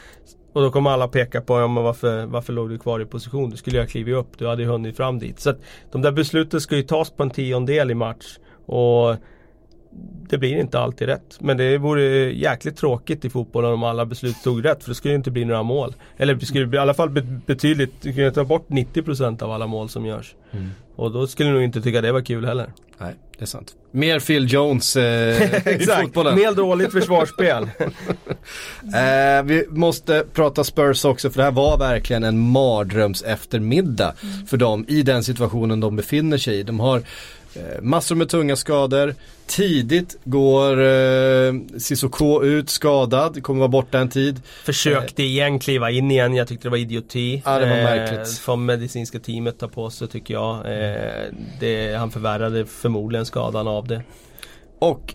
Och då kommer alla peka på, ja men varför, varför låg du kvar i position? Du skulle ju ha klivit upp, du hade ju hunnit fram dit. Så att de där besluten ska ju tas på en tiondel i match. Och det blir inte alltid rätt. Men det vore jäkligt tråkigt i fotbollen om alla beslut tog rätt. För det skulle inte bli några mål. Eller det skulle i alla fall betydligt, du ta bort 90% av alla mål som görs. Mm. Och då skulle du nog inte tycka det var kul heller. Nej, det är sant. Mer Phil Jones eh, *laughs* i fotbollen. Mer dåligt försvarsspel. *laughs* eh, vi måste prata Spurs också för det här var verkligen en mardröms eftermiddag mm. för dem i den situationen de befinner sig i. De har massor med tunga skador. Tidigt går eh, Cissoko ut skadad, kommer vara borta en tid. Försökte eh, igen kliva in igen, jag tyckte det var idioti. Ja det var märkligt. Eh, får medicinska teamet ta på sig tycker jag. Eh, det, han förvärrade förmodligen skadan av det. Och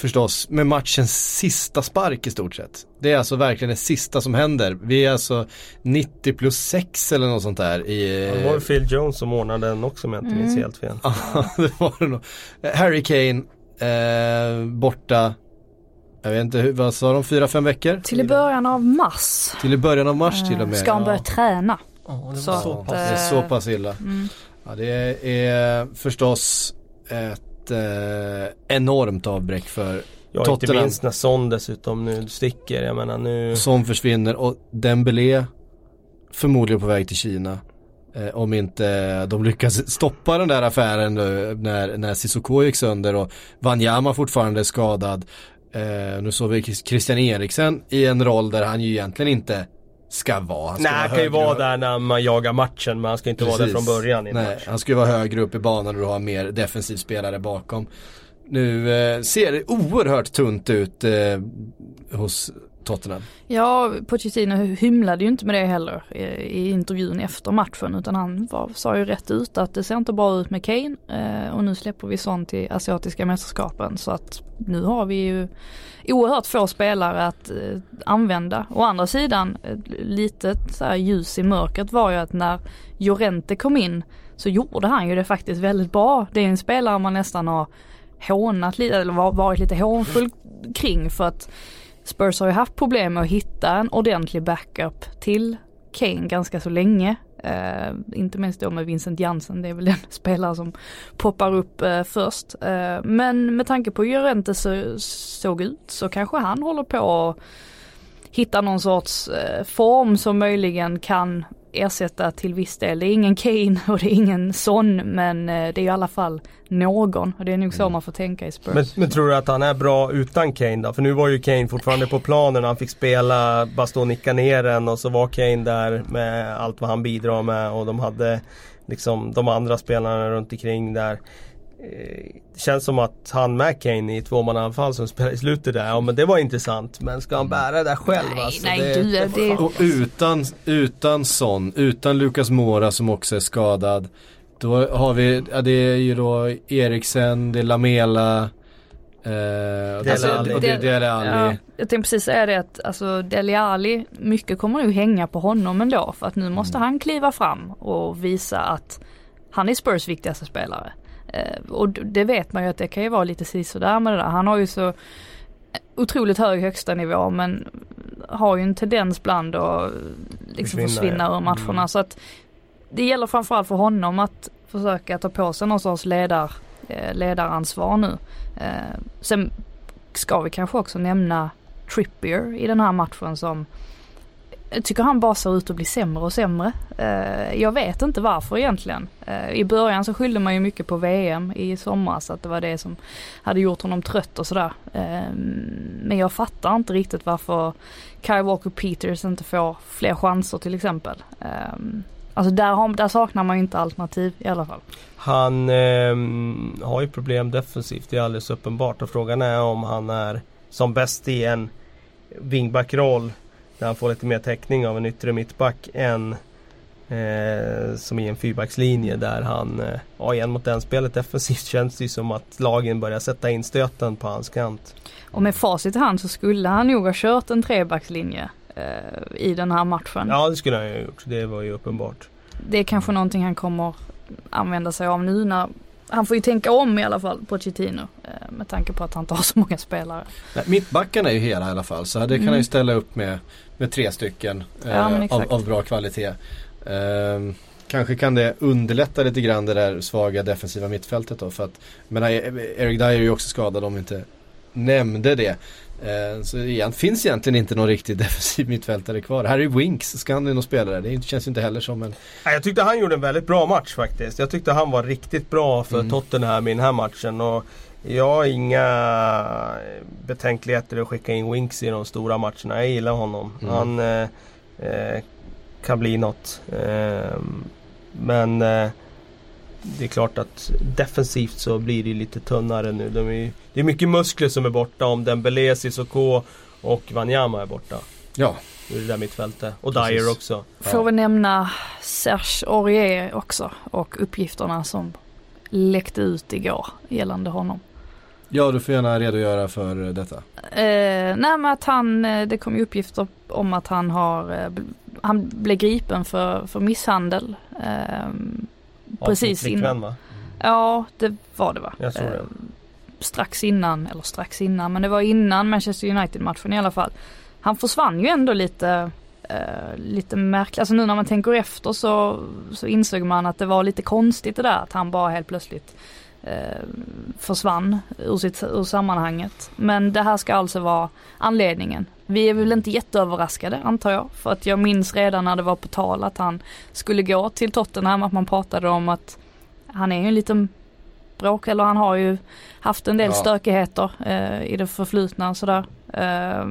förstås med matchens sista spark i stort sett. Det är alltså verkligen det sista som händer. Vi är alltså 90 plus 6 eller något sånt där. I, ja, det var Phil Jones som ordnade den också om jag inte mm. minns helt fel. Ja, *laughs* det var det nog. Harry Kane eh, borta. Jag vet inte, vad sa de, fyra, fem veckor? Till i början av mars. Till i början av mars till och med. Ska han börja ja. träna. Oh, det, så, så, pass. det är så pass illa. Mm. Ja, det är förstås ett eh, enormt avbräck för Ja, Tottenham. inte minst när Son dessutom nu sticker. Jag menar nu... Son försvinner och Dembélé förmodligen på väg till Kina. Eh, om inte de lyckas stoppa den där affären nu, när, när Cissoko gick sönder och Wanyama fortfarande är skadad. Eh, nu såg vi Christian Eriksen i en roll där han ju egentligen inte ska vara. Han Nej, han kan ju vara där när man jagar matchen men han ska inte Precis. vara där från början i Nej, match. han ska ju vara högre upp i banan och har mer defensiv spelare bakom. Nu eh, ser det oerhört tunt ut eh, hos Tottenham. Ja, Pochettino hymlade ju inte med det heller i, i intervjun efter matchen utan han var, sa ju rätt ut att det ser inte bra ut med Kane eh, och nu släpper vi sånt till asiatiska mästerskapen så att nu har vi ju oerhört få spelare att eh, använda. Å andra sidan, eh, lite litet så ljus i mörkret var ju att när Jorente kom in så gjorde han ju det faktiskt väldigt bra. Det är en spelare man nästan har hånat lite, eller varit lite hånfull kring för att Spurs har ju haft problem med att hitta en ordentlig backup till Kane ganska så länge. Uh, inte minst då med Vincent Jansen, det är väl den *laughs* spelare som poppar upp uh, först. Uh, men med tanke på hur Jorente så, såg ut så kanske han håller på att hitta någon sorts form som möjligen kan ersätta till viss del. Det är ingen Kane och det är ingen Son men det är i alla fall någon och det är nog så mm. man får tänka i Spurs. Men, men, tror du att han är bra utan Kane då? För nu var ju Kane fortfarande på planen han fick spela, bara stå och nicka ner den och så var Kane där med allt vad han bidrar med och de hade liksom de andra spelarna runt omkring där. Eh, det känns som att han med Kane i tvåmannaanfall som spelar i slutet där, ja men det var intressant. Men ska han bära det där själv nej, alltså? Nej, det, du, det... Och utan, utan Son, utan Lukas Mora som också är skadad. Då har vi, ja, det är ju då Eriksen, det är Lamela. Eh, Dele alltså, Alli. Och det, Dele Alli. Ja, jag tänkte precis säga det att alltså Dele Alli, mycket kommer nog hänga på honom ändå för att nu måste mm. han kliva fram och visa att han är Spurs viktigaste spelare. Eh, och det vet man ju att det kan ju vara lite sisådär med det där. Han har ju så otroligt hög högsta nivå men har ju en tendens bland att liksom försvinna ur matcherna. Mm. Så att det gäller framförallt för honom att försöka ta på sig någon sorts ledar, eh, ledaransvar nu. Eh, sen ska vi kanske också nämna Trippier i den här matchen som jag tycker han bara ser ut att bli sämre och sämre. Eh, jag vet inte varför egentligen. Eh, I början så skyllde man ju mycket på VM i somras, att det var det som hade gjort honom trött och sådär. Eh, men jag fattar inte riktigt varför Kyle Walker Peters inte får fler chanser till exempel. Alltså där, har, där saknar man ju inte alternativ i alla fall. Han eh, har ju problem defensivt, det är alldeles uppenbart. Och frågan är om han är som bäst i en wingback-roll där han får lite mer täckning av en yttre mittback än eh, som i en fyrbackslinje där han, eh, ja igen mot den spelet defensivt *laughs* känns det som att lagen börjar sätta in stöten på hans kant. Och med facit i hand så skulle han nog ha kört en trebackslinje eh, i den här matchen. Ja det skulle han ju ha gjort, det var ju uppenbart. Det är kanske någonting han kommer använda sig av nu när han får ju tänka om i alla fall på Pochettino eh, med tanke på att han inte har så många spelare. Nej, mittbackarna är ju hela i alla fall så det kan Mm. han ju ställa upp med, med tre stycken eh, Ja, men av, av bra kvalitet. Ehm, kanske kan det underlätta lite grann det där svaga defensiva mittfältet då för att men Eric Dyer är ju också skadad om vi inte nämnde det. Ehm, så igen, finns egentligen inte någon riktig *laughs* defensiv mittfältare kvar. Här är Winks, ska han nog spela där? Det känns ju inte heller som en... Jag tyckte han gjorde en väldigt bra match faktiskt. Jag tyckte han var riktigt bra för Mm. Tottenham i den här matchen. Och jag har inga betänkligheter att skicka in Winks i de stora matcherna. Jag gillar honom. Mm. Han eh, eh, kan bli något. Eh, men eh, det är klart att defensivt så blir det lite tunnare nu. De är, det är mycket muskler som är borta om Dembélé, Sissoko och Wanyama är borta. Ja, Ur det där mittfältet. Och Precis. Dyer också. Får vi nämna Serge Aurier också och uppgifterna som läckte ut igår gällande honom. Ja du får gärna redogöra för detta. Eh, nej men att han, eh, det kom ju uppgifter om att han har, eh, han blev gripen för, för misshandel. Eh, Av precis innan. va? Ja det var det va? Jag tror det. Eh, strax innan, eller strax innan, men det var innan Manchester United-matchen i alla fall. Han försvann ju ändå lite eh, lite märkligt, alltså nu när man tänker efter så, så insåg man att det var lite konstigt det där att han bara helt plötsligt eh, försvann ur, sitt, ur sammanhanget. Men det här ska alltså vara anledningen. Vi är väl inte jätteöverraskade antar jag, för att jag minns redan när det var på tal att han skulle gå till Tottenham, att man pratade om att han är ju en liten bråk, eller han har ju haft en del Ja. stökigheter eh, i det förflutna och sådär. Eh,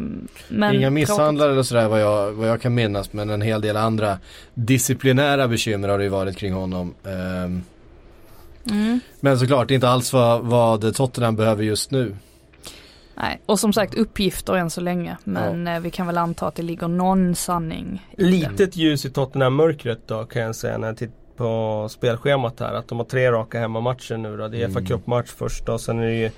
men Inga tråkigt. misshandlar eller sådär vad jag, vad jag kan minnas men en hel del andra disciplinära bekymmer har det ju varit kring honom. Ehm, Mm. men såklart det är inte alls vad, vad Tottenham behöver just nu. Nej, och som sagt uppgifter än så länge. Men eh, vi kan väl anta att det ligger någon sanning. Litet ljus i Tottenham-mörkret då kan jag säga när jag tittar på spelschemat här. Att de har tre raka hemmamatcher nu då. Det är FA Mm. Cup-match först och sen är det ju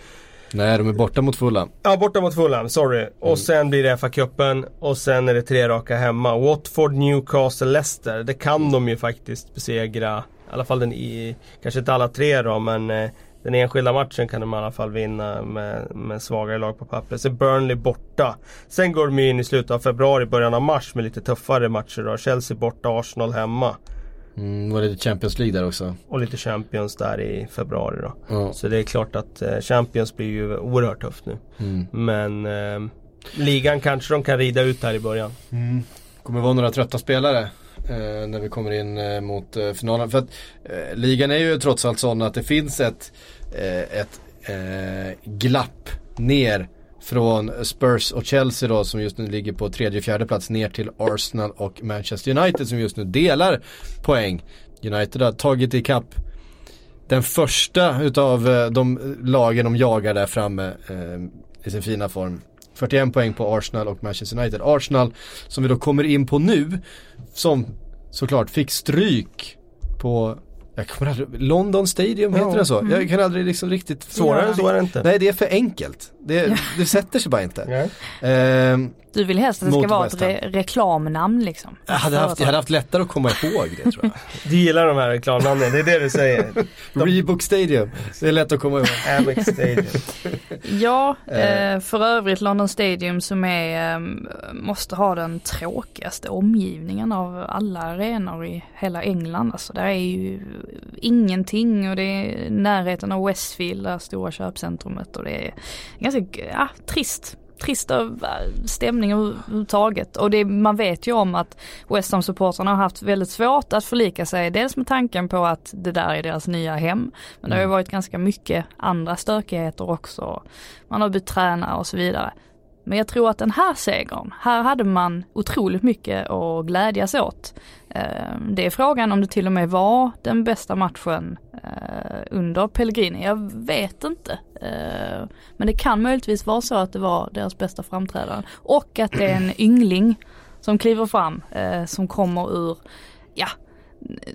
Nej de är borta mot Fulham. Ja, borta mot Fulham, sorry. Mm. Och sen blir det FA-cupen och sen är det tre raka hemma. Watford, Newcastle, Leicester. Det kan de ju faktiskt besegra. I alla fall den i, kanske inte alla tre då men eh, den enskilda matchen kan de i alla fall vinna med, med svagare lag på pappret. Så Burnley borta. Sen går de ju in i slutet av februari, början av mars med lite tuffare matcher då. Chelsea borta, Arsenal hemma. Mm, var det Champions League där också? Och lite Champions där i februari då. Ja. Så det är klart att eh, Champions blir ju oerhört tufft nu. Mm. Men eh, ligan kanske de kan rida ut här i början. Mm. kommer vara några trötta spelare Eh, när vi kommer in eh, mot eh, finalen. För att eh, ligan är ju trots allt sån att det finns ett, eh, ett eh, glapp ner från Spurs och Chelsea då som just nu ligger på tredje och fjärde plats ner till Arsenal och Manchester United som just nu delar poäng. United har tagit ikapp den första utav eh, de eh, lagen de jagar där framme eh, i sin fina form. 41 poäng på Arsenal och Manchester United. Arsenal som vi då kommer in på nu som såklart fick stryk på jag kommer aldrig, London Stadium, heter Ja. det så? Mm. Jag kan aldrig liksom riktigt Svårare än så är det inte. Nej det är för enkelt. Det, det sätter sig bara inte. Ehm, Du vill helst att det ska vara ett re- reklamnamn liksom. jag, hade haft, jag hade haft lättare att komma ihåg det tror jag. *laughs* Du gillar de här reklamnamnen, det är det du säger. *laughs* Reebok Stadium, det är lätt att komma ihåg. Amex Stadium. *laughs* Ja, Eh. eh, för övrigt London Stadium som är, eh, måste ha den tråkigaste omgivningen av alla arenor i hela England. Alltså där är ju ingenting och det är närheten av Westfield, det stora köpcentrumet och det är ganska ja, trist. Trist av, eh, stämning överhuvudtaget och det, man vet ju om att West Ham supportrarna har haft väldigt svårt att förlika sig. Dels med tanken på att det där är deras nya hem. Men det har ju Mm. varit ganska mycket andra stökigheter också. Man har bytt tränare och så vidare. Men jag tror att den här segern, här hade man otroligt mycket att glädjas åt. Eh, Det är frågan om det till och med var den bästa matchen eh, under Pellegrini. Jag vet inte. Eh, Men det kan möjligtvis vara så att det var deras bästa framträdande. Och att det är en *clears throat* yngling som kliver fram, eh, som kommer ur, ja,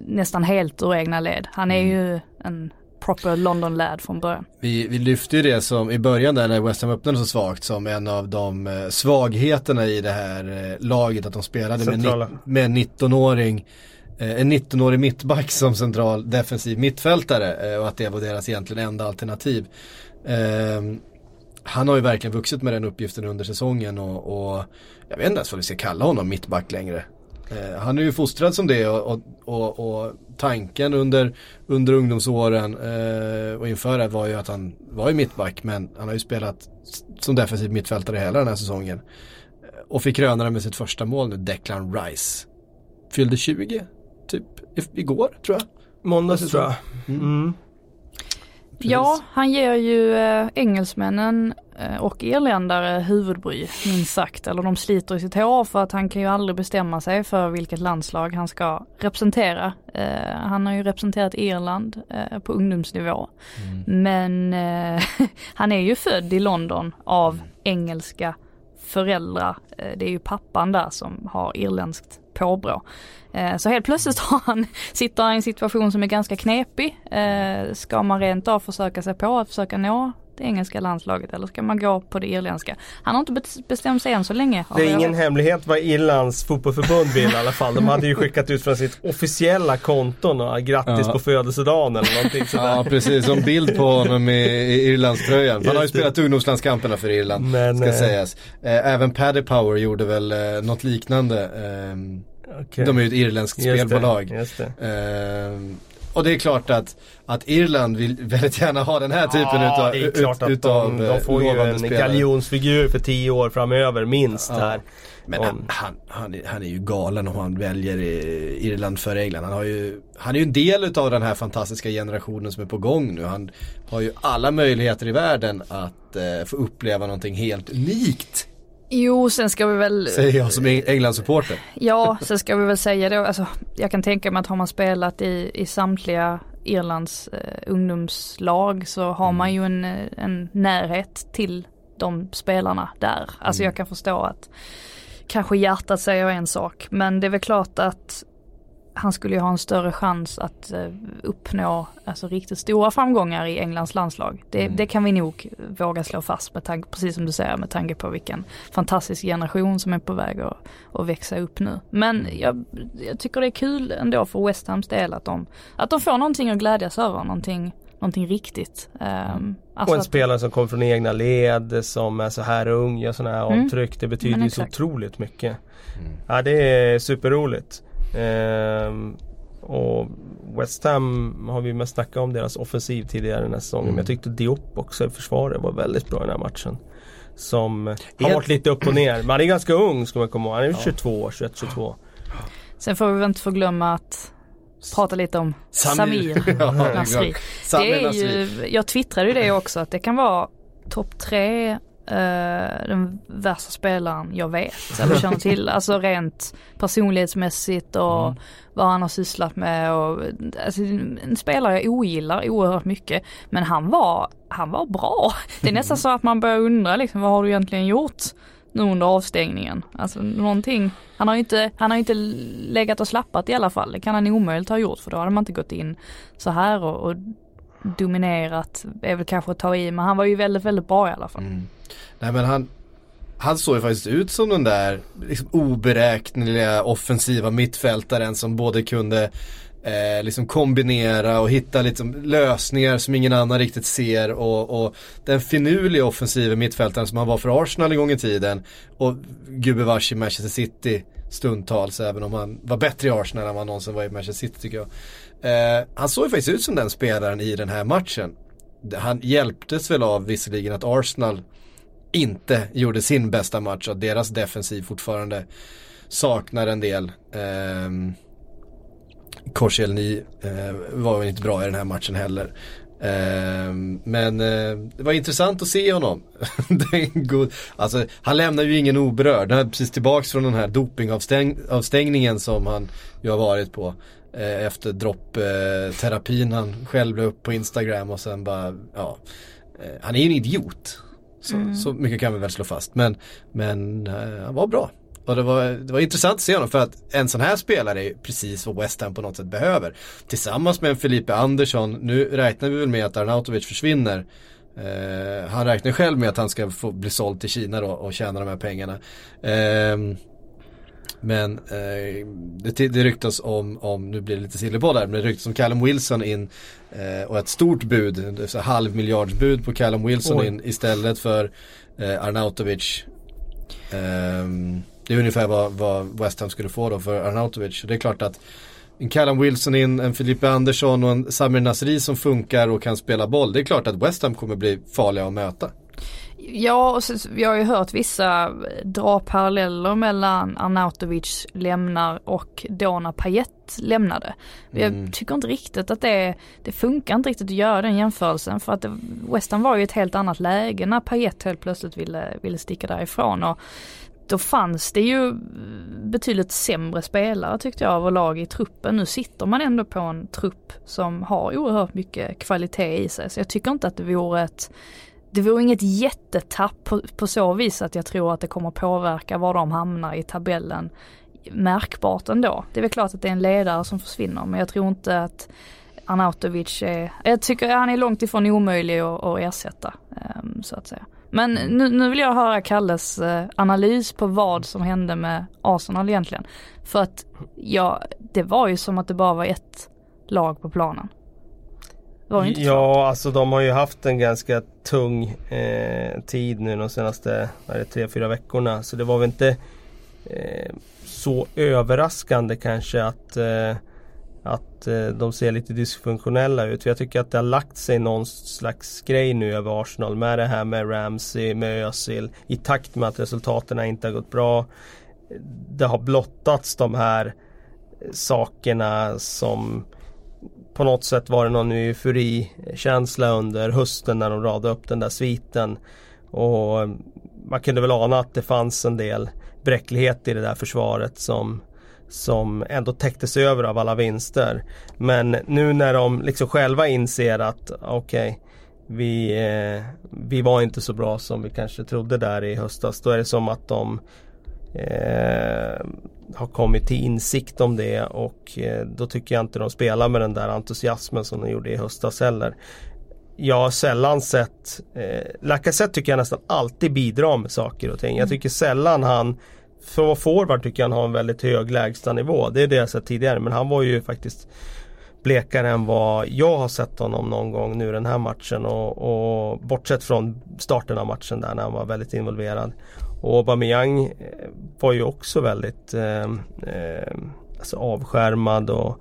nästan helt ur egna led. Han är ju en proper London lad från början. Vi, vi lyfte ju det som i början där när West Ham öppnade så svagt som en av de eh, svagheterna i det här eh, laget att de spelade med, Centrala. med en 19-åring eh, en 19-årig mittback som central defensiv mittfältare och att det var deras egentligen enda alternativ. Ehm, han har ju verkligen vuxit med den uppgiften under säsongen och, och jag vet inte ens vad vi ska kalla honom mittback längre. Eh, han är ju fostrad som det och, och, och, tanken under, under ungdomsåren eh, och inför det var ju att han var ju mittback men han har ju spelat som defensiv mittfältare hela den här säsongen. Eh, Och fick kröna det med sitt första mål nu, Declan Rice. Fyllde 20, typ igår tror jag. Måndags tror jag. Mm. Ja, han ger ju eh, engelsmännen eh, och irländare huvudbry, minst sagt. Eller de sliter i sitt hår för att han kan ju aldrig bestämma sig för vilket landslag han ska representera. Eh, han har ju representerat Irland eh, på ungdomsnivå. Men eh, *laughs* han är ju född i London av engelska föräldrar. Det är ju pappan där som har irländskt påbrå. Eh, så helt plötsligt *laughs* har han, sitter han i en situation som är ganska knepig. Eh, ska man rent av försöka sig på att försöka nå det engelska landslaget eller ska man gå på det irländska? Han har inte bestämt sig än så länge. Det är ingen hemlighet vad Irlands fotbollförbund vill i alla fall. De hade ju skickat ut från sitt officiella konton och grattis Ja. på födelsedagen eller någonting sådär. Ja precis, som bild på honom i, i Irlandströjan. Han har ju det. spelat ungdomslandskamperna för Irland, Men, ska eh, sägas. Eh, även Paddy Power gjorde väl eh, något liknande. ehm, Okej. De är ju ett irländskt Just det, spelbolag. Just det. Och det är klart att, att Irland vill *laughs* väldigt gärna ha den här typen utav, det är klart att utav de, eh, de får ju en spelare. galjonsfigur för tio år framöver minst Ja. här. Men han, han, han, är, han är ju galen om han väljer eh, Irland före England. Han, har ju, han är ju en del utav den här fantastiska generationen som är på gång nu. Han har ju alla möjligheter i världen att eh, få uppleva någonting helt unikt. Jo, sen ska vi väl Säger jag som Eng- England-supporter. Ja, så ska vi väl säga då, alltså, jag kan tänka mig att har man spelat i, i samtliga Irlands eh, ungdomslag så har man ju en, eh, en närhet till de spelarna där. Alltså jag kan förstå att kanske hjärtat säger en sak, men det är väl klart att han skulle ju ha en större chans att eh, uppnå alltså, riktigt stora framgångar i Englands landslag. Det, det kan vi nog våga slå fast med tanke, precis som du säger, med tanke på vilken fantastisk generation som är på väg att, att växa upp nu. Men jag, jag tycker det är kul ändå för West Hams del att de, att de får någonting att glädjas över, någonting, någonting riktigt. Um, Och en spelare som kommer från egna led, som är så här ung, gör sådana här Mm. avtryck. Det betyder ju så otroligt mycket. Ja det är superroligt. Ehm, och West Ham har vi mest snackat om deras offensiv tidigare den här säsongen. Men jag tyckte Diop också i försvaret var väldigt bra i den här matchen. Som har Helt- varit lite upp och ner. Men han är ganska ung ska man komma ihåg. Han är 22 år, 21-22. Sen får vi väl inte förglömma att prata lite om Samir, *laughs* Ja, Nasri. Samir det är ju, jag twittrade ju det också att det kan vara topp tre eh, den värsta spelaren jag vet eller känner till. *laughs* Alltså rent personlighetsmässigt och Mm. vad han har sysslat med och alltså, en spelare jag ogillar oerhört mycket. Men han var, han var bra. Det är nästan *laughs* så att man börjar undra liksom vad har du egentligen gjort nu under avstängningen? Alltså någonting. Han har ju inte, han har inte legat och slappat i alla fall. Det kan han omöjligt ha gjort för då hade man inte gått in så här och, och dominerat är väl kanske att ta i men han var ju väldigt, väldigt bra i alla fall. Mm. Nej men han, han såg ju faktiskt ut som den där liksom oberäkneliga offensiva mittfältaren som både kunde eh, liksom kombinera och hitta liksom lösningar som ingen annan riktigt ser och, och den finurliga offensiva mittfältaren som han var för Arsenal en gång i tiden och gubevars i Manchester City stundtals även om han var bättre i Arsenal än vad han någonsin var i Manchester City tycker jag. Eh, han såg ju faktiskt ut som den spelaren i den här matchen. Han hjälptes väl av visserligen att Arsenal inte gjorde sin bästa match och deras defensiv fortfarande saknar en del. Ehm, Korselny eh, var väl inte bra i den här matchen heller. Eh, men eh, det var intressant att se honom. *laughs* god, alltså, han lämnar ju ingen oberörd. Han är precis tillbaks från den här dopingavstängningen som han ju har varit på. Eh, efter droppterapin eh, han själv la upp på Instagram och sen bara, ja. Eh, han är ju en idiot. Så, så mycket kan vi väl slå fast. Men, men eh, han var bra. Och det var, det var intressant att se honom för att en sån här spelare är precis vad West Ham på något sätt behöver. Tillsammans med en Felipe Andersson, nu räknar vi väl med att Arnautovic försvinner. Eh, han räknar själv med att han ska få bli såld till Kina då och tjäna de här pengarna. Eh, men eh, det, det ryktas om, om, nu blir det lite silverboll där, men det ryktas om Callum Wilson in eh, och ett stort bud, så halvmiljardsbud på Callum Wilson Oj. in istället för eh, Arnautovic. Um, det är ungefär vad, vad West Ham skulle få då för Arnautovic. Det är klart att en Callum Wilson in, en Filippe Andersson och en Samir Nasri som funkar och kan spela boll. Det är klart att West Ham kommer bli farliga att möta. Ja, och så, vi har ju hört vissa dra paralleller mellan Arnautovic lämnar och då när Payet lämnade. Mm. Jag tycker inte riktigt att det, det funkar inte riktigt att göra den jämförelsen för att det, West Ham var ju ett helt annat läge när Payet helt plötsligt ville, ville sticka därifrån. Och då fanns det ju betydligt sämre spelare tyckte jag av lag i truppen. Nu sitter man ändå på en trupp som har oerhört mycket kvalitet i sig. Så jag tycker inte att det vore ett det vore inget jättetapp på, på så vis att jag tror att det kommer påverka var de hamnar i tabellen märkbart ändå. Det är väl klart att det är en ledare som försvinner men jag tror inte att Arnautovic är, jag tycker han är långt ifrån omöjlig att, att ersätta. Ehm, så att säga. Men nu, nu vill jag höra Kalles eh, analys på vad som hände med Arsenal egentligen. För att ja, det var ju som att det bara var ett lag på planen. Var det inte ja, så? alltså de har ju haft en ganska tung eh, tid nu de senaste tre, fyra veckorna. Så det var väl inte eh, så överraskande kanske att, eh, att eh, de ser lite dysfunktionella ut. För jag tycker att det har lagt sig någon slags grej nu över Arsenal med det här med Ramsey, med Özil. I takt med att resultaten inte har gått bra. Det har blottats de här sakerna som på något sätt var det någon euforikänsla under hösten när de radade upp den där sviten. Och eh, man kunde väl ana att det fanns en del bräcklighet i det där försvaret som som ändå täcktes över av alla vinster. Men nu när de liksom själva inser att okej okay, vi, eh, vi var inte så bra som vi kanske trodde där i höstas. Då är det som att de eh, har kommit till insikt om det och eh, då tycker jag inte de spelar med den där entusiasmen som de gjorde i höstas heller. Jag har sällan sett, eh, Lacazette tycker jag nästan alltid bidrar med saker och ting. Jag mm. tycker sällan han, för forward tycker jag han har en väldigt hög lägstanivå. Det är det jag sett tidigare men han var ju faktiskt blekare än vad jag har sett honom någon gång nu den här matchen och, och bortsett från starten av matchen där när han var väldigt involverad. Och Aubameyang eh, var ju också väldigt eh, eh, alltså avskärmad och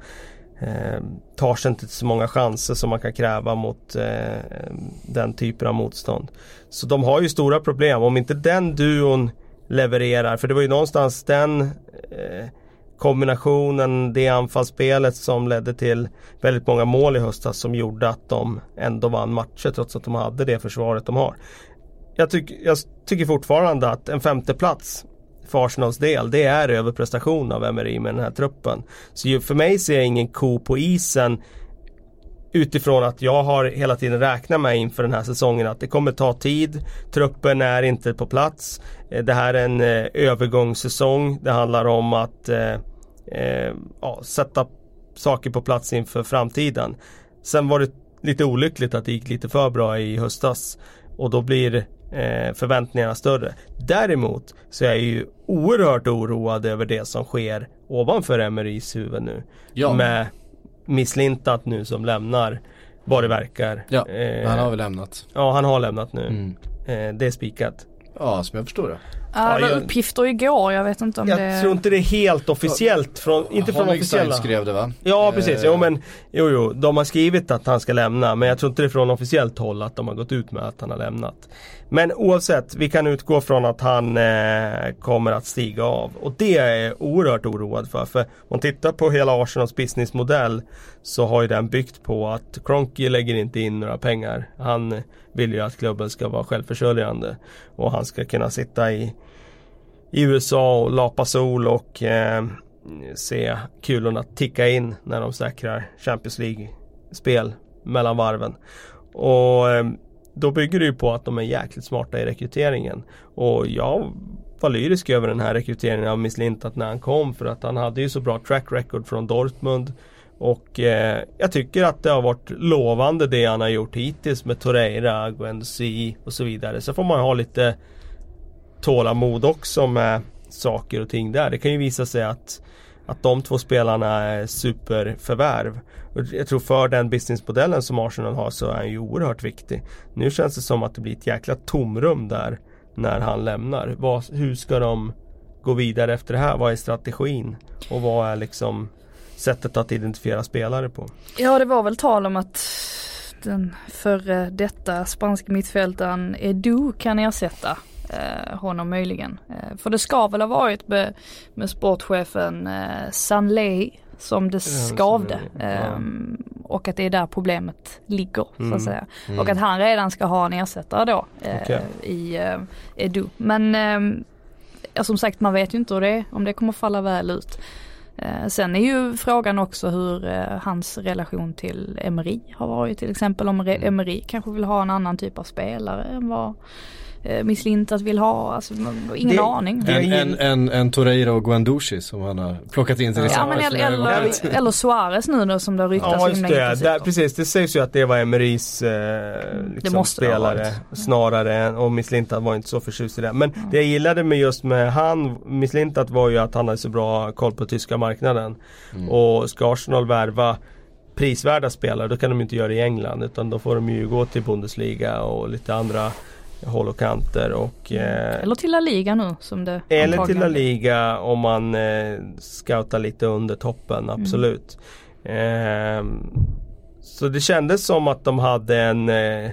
eh, tar sig inte så många chanser som man kan kräva mot eh, den typen av motstånd. Så de har ju stora problem. Om inte den duon levererar, för det var ju någonstans den eh, kombinationen, det anfallsspelet som ledde till väldigt många mål i höstas som gjorde att de ändå vann matcher trots att de hade det försvaret de har jag, tyck, jag tycker fortfarande att en femteplats för Arsenals del, det är överprestation av Emery med den här truppen. Så för mig ser jag ingen ko på isen utifrån att jag har hela tiden räknat med inför den här säsongen att det kommer ta tid. Truppen är inte på plats. Eh, det här är en eh, övergångssäsong. Det handlar om att eh, eh, ja, sätta saker på plats inför framtiden. Sen var det lite olyckligt att det gick lite för bra i höstas. Och då blir eh, förväntningarna större. Däremot så är jag ju oerhört oroad över det som sker ovanför Emerys huvud nu. Ja. Med Misslintat nu som lämnar vad det verkar. Ja, eh, han har väl lämnat. Ja, han har lämnat nu. Mm. Eh, det är spikat. Ja, som jag förstår det. Ja, det var uppgifter igår, jag vet inte om jag det... Jag tror inte det är helt officiellt från, inte från officiella. skrev det va? Ja precis, jo men jo, jo, de har skrivit att han ska lämna men jag tror inte det är från officiellt håll att de har gått ut med att han har lämnat. Men oavsett, vi kan utgå från att han eh, kommer att stiga av. Och det är jag oerhört oroad för. För om man tittar på hela Arsenals businessmodell så har ju den byggt på att Kroenke lägger inte in några pengar. Han vill ju att klubben ska vara självförsörjande. Och han ska kunna sitta i, i USA och lapa sol och eh, se kulorna ticka in när de säkrar Champions League-spel mellan varven. Och eh, då bygger det ju på att de är jäkligt smarta i rekryteringen. Och jag var lyrisk över den här rekryteringen av Miss Lintat när han kom för att han hade ju så bra track record från Dortmund. Och eh, jag tycker att det har varit lovande det han har gjort hittills med Torreira, Guendouzi och så vidare. Så får man ha lite tålamod också med saker och ting där. Det kan ju visa sig att att de två spelarna är superförvärv. Jag tror för den businessmodellen som Arsenal har så är han ju oerhört viktig. Nu känns det som att det blir ett jäkla tomrum där när han lämnar. Vad, hur ska de gå vidare efter det här? Vad är strategin? Och vad är liksom sättet att identifiera spelare på? Ja det var väl tal om att den före detta spanska mittfältaren Edu kan ersätta eh, honom möjligen. Eh, för det ska väl ha varit med, med sportchefen eh, Sanley som det skavde. Eh, och att det är där problemet ligger så att Mm. säga. Mm. Och att han redan ska ha en ersättare då eh, Okej. i eh, Edu. Men eh, ja, som sagt man vet ju inte hur det är, om det kommer falla väl ut. Eh, sen är ju frågan också hur eh, hans relation till Emery har varit till exempel om Re- Emery kanske vill ha en annan typ av spelare än vad eh, Miss Lintat vill ha. Alltså, man, ingen Det- aning. det är En, en, en, en Torreira och Guendouzi som han har plockat in till Ja, Ja men eller, eller, eller Suarez nu då som det har ryktats Ja just det, där, precis. Det sägs ju att det var Emerys eh, liksom spelare varit. snarare än, och Miss Lintat var inte så förtjust i det. Men det jag gillade med just med han, Miss Lintat var ju att han hade så bra koll på tyska marknaden. Mm. Och ska Arsenal värva prisvärda spelare då kan de inte göra det i England utan då får de ju gå till Bundesliga och lite andra håll och kanter och eh, Eller till La Liga nu som det eller till La. Liga om man eh, scoutar lite under toppen, absolut. Ehm, så det kändes som att de hade en, eh,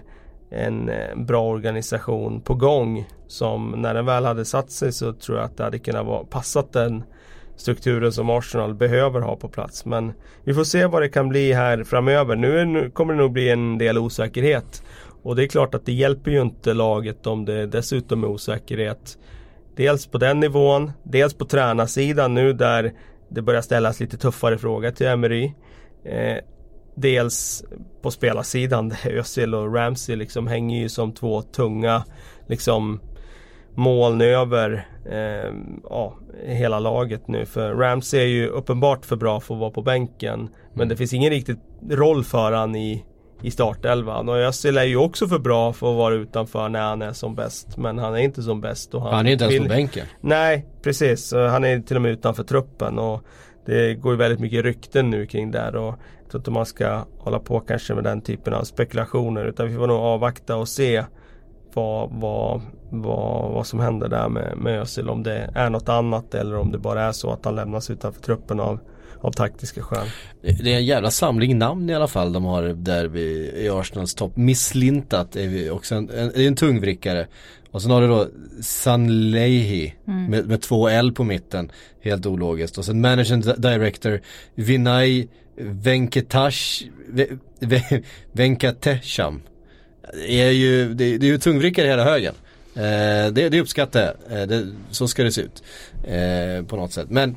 en eh, bra organisation på gång. Som när den väl hade satt sig så tror jag att det hade kunnat vara, passat den strukturen som Arsenal behöver ha på plats. Men vi får se vad det kan bli här framöver. Nu, nu kommer det nog bli en del osäkerhet. Och det är klart att det hjälper ju inte laget om det dessutom är osäkerhet. Dels på den nivån, dels på tränarsidan nu där det börjar ställas lite tuffare frågor till Emery. Eh, dels på spelarsidan där *laughs* Özil och Ramsey liksom hänger ju som två tunga liksom moln över eh, ja, hela laget nu. För Ramsey är ju uppenbart för bra för att vara på bänken. Men det finns ingen riktigt roll för han i, i startelvan. Och Özil är ju också för bra för att vara utanför när han är som bäst. Men han är inte som bäst. Och han, Han är inte ens vill- på bänken. Nej, precis. Han är till och med utanför truppen och det går ju väldigt mycket rykten nu kring det här och jag tror inte man ska hålla på kanske med den typen av spekulationer utan vi får nog avvakta och se vad, vad, vad, vad som händer där med, med Özil. Om det är något annat eller om det bara är så att han lämnas utanför truppen av, av taktiska skäl. Det är en jävla samling namn i alla fall de har där vid, i Arsenals topp. Misslintat är vi också en, en, det är en tungvrickare. Och sen har du då Sanleihi med, med två L på mitten. Helt ologiskt. Och sen managing director Vinay Venkatash Ve, Ve, Venkatesham. Det är ju, det, det är ju tungvrickare hela högen. Eh, det, det uppskattar jag. Eh, det, så ska det se ut. Eh, på något sätt. Men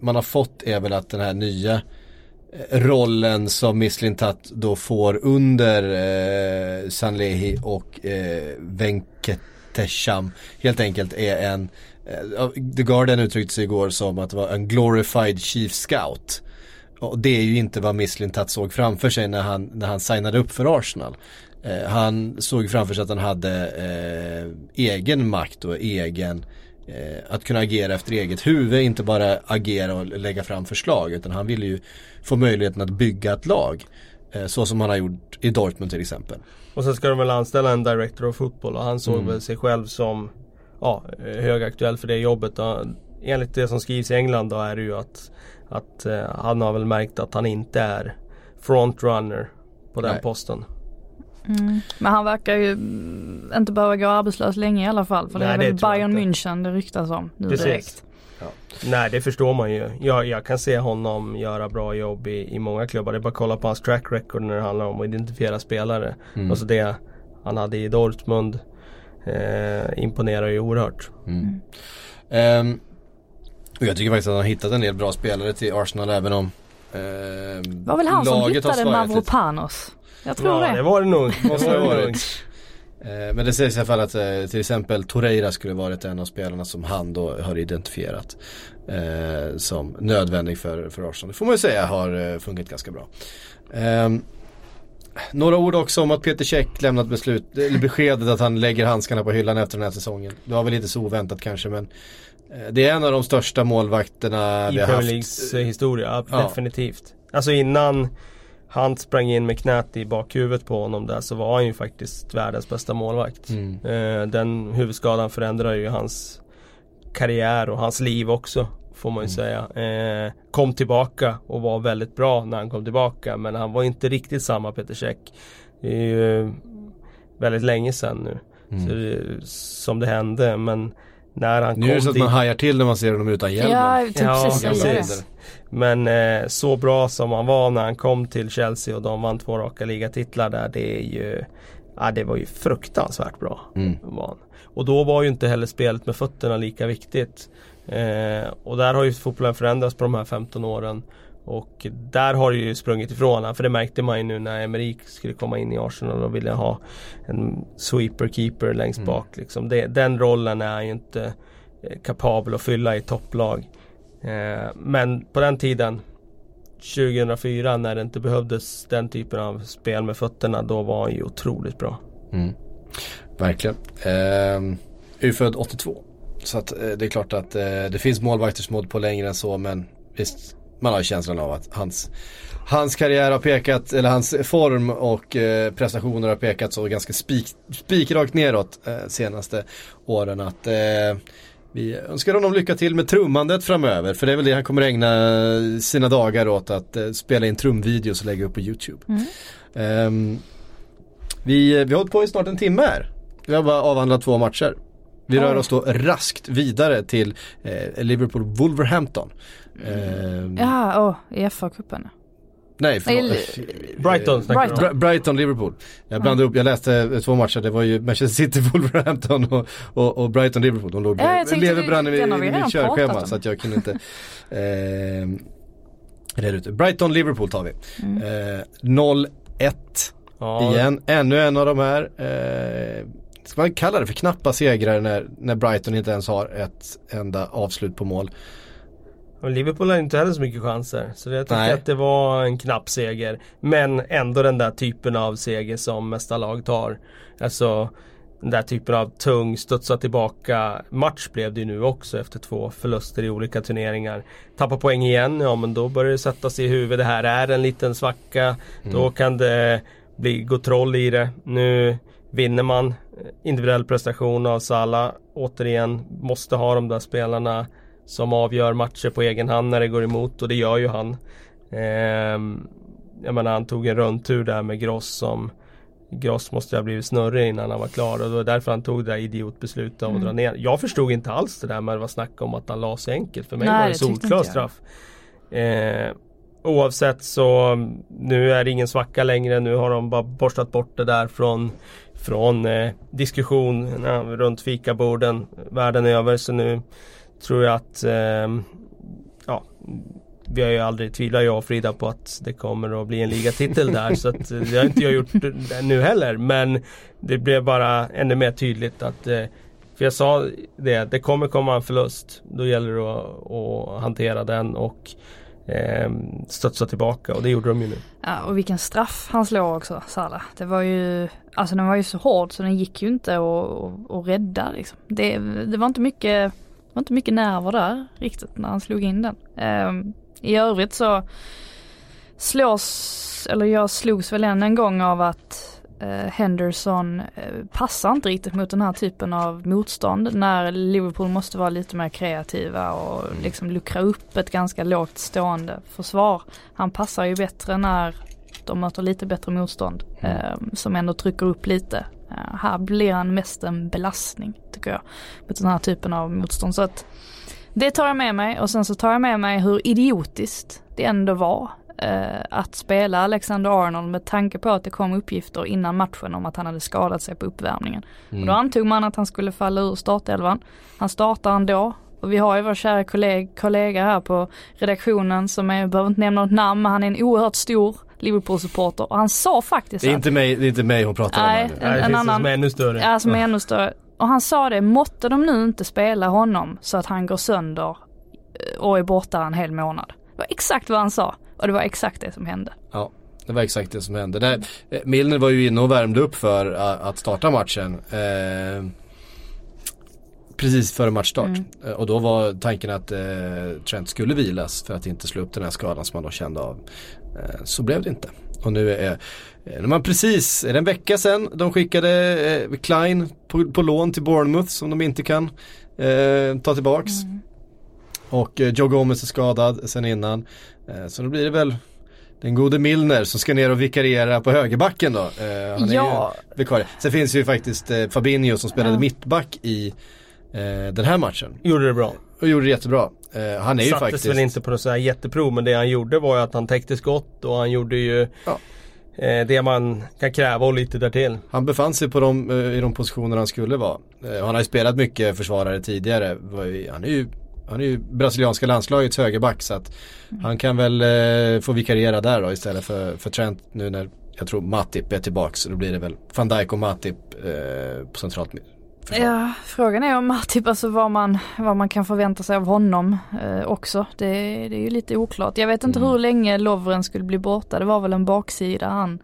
man har fått är väl att den här nya eh, rollen som Misslintat då får under eh, Sanlehi och eh, Venkatesham helt enkelt är en eh, The Guardian uttryckte sig igår som att det var en glorified chief scout. Och det är ju inte vad Misslintat såg framför sig när han, när han signade upp för Arsenal. Eh, han såg framför sig att han hade eh, egen makt och egen eh, att kunna agera efter eget huvud, inte bara agera och lägga fram förslag utan han ville ju få möjligheten att bygga ett lag. Eh, så som han har gjort i Dortmund till exempel. Och sen ska de väl anställa en director of football och han såg Mm. väl sig själv som ja, högaktuell för det jobbet. Och enligt det som skrivs i England då är det ju att, att eh, han har väl märkt att han inte är frontrunner på den Nej. posten. Mm. Men han verkar ju inte behöva gå arbetslös länge i alla fall. För det Nej, är det väl tror jag Bayern. München det ryktas om nu Precis. direkt. Nej det förstår man ju. Jag, jag kan se honom göra bra jobb i, i många klubbar. Det är bara att kolla på hans track record när det handlar om att identifiera spelare. Mm. Alltså det han hade i Dortmund eh, imponerar ju oerhört. Mm. Ehm, och jag tycker faktiskt att han har hittat en del bra spelare till Arsenal även om ehm, Det var väl han som hittade. Mavropanos? Jag tror ja, det. det var det nog. Det Måste var det varit. Eh, Men det sägs i alla fall att eh, till exempel Torreira skulle varit en av spelarna som han då har identifierat eh, som nödvändig för, för Arsenal. Det får man ju säga har eh, funkat ganska bra. Ehm, några ord också om att Peter Käck lämnat beslut, eller beskedet att han lägger handskarna på hyllan efter den här säsongen. Det var väl lite så oväntat kanske men eh, det är en av de största målvakterna I vi har Premier haft. Leagues eh, historia, ja, Ja. definitivt. Alltså innan han sprang in med knät i bakhuvudet på honom där så var han ju faktiskt världens bästa målvakt. Mm. Eh, den huvudskadan förändrar ju hans karriär och hans liv också. Får man ju säga. Eh, kom tillbaka och var väldigt bra när han kom tillbaka. Men han var inte riktigt samma Peter Käck. Det är ju väldigt länge sedan nu. Mm. Det, som det hände. Men när han Nu är det kom så att dit. man hajar till när man ser honom utan hjälmen. Ja, tänkte Ja, precis. Men eh, så bra som han var när han kom till Chelsea och de vann två raka ligatitlar där. Det är ju Ja det var ju fruktansvärt bra. Mm. Och då var ju inte heller spelet med fötterna lika viktigt. Eh, och där har ju fotbollen förändrats på de här 15 åren. Och där har det ju sprungit ifrån honom. För det märkte man ju nu när Emerik skulle komma in i Arsenal och ville ha en sweeper keeper längst Mm. bak. Liksom. Det, den rollen är han ju inte eh, kapabel att fylla i topplag. Eh, men på den tiden 2004 när det inte behövdes den typen av spel med fötterna då var han ju otroligt bra. Mm. Verkligen. Ehm, är ju född 82. Så att eh, det är klart att eh, det finns målvakter som på längre än så men visst man har känslan av att hans, hans karriär har pekat, eller hans form och eh, prestationer har pekat så ganska spik, spikrakt neråt eh, senaste åren att eh, vi önskar honom lycka till med trummandet framöver för det är väl det han kommer ägna sina dagar åt att eh, spela in trumvideos och lägga upp på YouTube. Mm. Ehm, vi, vi har hållit på i snart en timme här. Vi har bara avhandlat två matcher. Vi rör oss då raskt vidare till eh, Liverpool-Wolverhampton. Ehm, Ja, åh, i FA-cupen. Nej, förlåt. Brighton om. Bra- Brighton-Liverpool. Jag blandade upp, jag läste eh, två matcher, det var ju Manchester City, *laughs* Wolverhampton och, och, och Brighton-Liverpool. De låg Ja, vi- brann i, i mitt körschema så att jag kunde inte *laughs* eh, reda ut det. Brighton-Liverpool tar vi. Mm. Eh, 0-1 Ja, igen, ännu en av de här. Eh, ska man kalla det för knappa segrar när, när Brighton inte ens har ett enda avslut på mål. Och Liverpool har inte heller så mycket chanser. Så jag tycker Nej. att det var en knapp seger. Men ändå den där typen av seger som mesta lag tar. Alltså den där typen av tung, studsa tillbaka match blev det ju nu också efter två förluster i olika turneringar. Tappa poäng igen, ja men då börjar det sätta sig i huvudet. Det här är en liten svacka. Då kan det bli, gå troll i det. Nu vinner man individuell prestation av Salah. Återigen, måste ha de där spelarna som avgör matcher på egen hand när det går emot och det gör ju han. Ehm, jag menar han tog en rundtur där med Gross som Gross måste ha blivit snurrig innan han var klar och det var därför han tog det där idiotbeslutet om att dra ner. Jag förstod inte alls det där med att det var snack om att han la sig enkelt. För mig Nej, var det solklar straff. Eh, oavsett så nu är det ingen svacka längre. Nu har de bara borstat bort det där från från eh, diskussionerna runt fikaborden världen över. Så nu tror jag att eh, ja, vi har ju aldrig tvivlat jag och Frida på att det kommer att bli en ligatitel där så att eh, det har inte jag gjort nu heller men det blev bara ännu mer tydligt att eh, för jag sa det, det kommer komma en förlust. Då gäller det att, att hantera den och eh, studsa tillbaka och det gjorde de ju nu. Ja, och vilken straff han slår också, Salah. Det var ju alltså den var ju så hård så den gick ju inte att, att rädda liksom. Det, det var inte mycket, var inte mycket nerver där riktigt när han slog in den. Um, I övrigt så slås, eller jag slogs väl än en gång av att eh, Henderson eh, passar inte riktigt mot den här typen av motstånd när Liverpool måste vara lite mer kreativa och Mm. liksom luckra upp ett ganska lågt stående försvar. Han passar ju bättre när de möter lite bättre motstånd Mm. eh, som ändå trycker upp lite. Eh, här blir han mest en belastning tycker jag mot den här typen av motstånd. Så att det tar jag med mig och sen så tar jag med mig hur idiotiskt det ändå var eh, att spela Alexander Arnold med tanke på att det kom uppgifter innan matchen om att han hade skadat sig på uppvärmningen. Och då antog man att han skulle falla ur startelvan. Han startar ändå. Och vi har ju vår kära kolleg, kollega här på redaktionen som är, jag behöver inte nämna något namn, men han är en oerhört stor Liverpool-supporter och han sa faktiskt Det är att- inte mig, det är inte mig hon pratar Nej, om en- Nej, det en finns annan- som är ännu större. Ja, som är ännu större. Och han sa det, måtte de nu inte spela honom så att han går sönder eh, och är borta en hel månad. Det var exakt vad han sa och det var exakt det som hände. Ja, det var exakt det som hände. Där, eh, Milner var ju inne och värmde upp för eh, att starta matchen. Eh, precis före matchstart. Mm. Och då var tanken att eh, Trent skulle vilas för att inte slå upp den här skadan som han då kände av. Eh, så blev det inte. Och nu är, eh, när man precis, är det en vecka sedan de skickade eh, Klein på, på lån till Bournemouth som de inte kan eh, ta tillbaks. Och eh, Joe Gomez är skadad sen innan. Så då blir det väl den gode Milner som ska ner och vikariera på högerbacken då. Han är Ja. ju vikarie. Sen finns ju faktiskt Fabinho som spelade Ja. mittback i den här matchen. Gjorde det bra. Och gjorde det jättebra. Eh, han är ju Sattes faktiskt... väl inte på något så här jätteprov men det han gjorde var ju att han täckte skott och han gjorde ju Ja. eh, det man kan kräva och lite därtill. Han befann sig på de, eh, i de positioner han skulle vara. Eh, han har ju spelat mycket försvarare tidigare. Han är ju, han är ju brasilianska landslagets högerback så att han kan väl eh, få vikariera där då istället för, för Trent nu när jag tror Matip är tillbaks. Så då blir det väl van Dijk och Matip eh, på centralt. Ja, frågan är om *laughs* typ alltså vad man, vad man kan förvänta sig av honom eh, också. Det, det är ju lite oklart. Jag vet inte Mm. hur länge Lovren skulle bli borta. Det var väl en baksida han,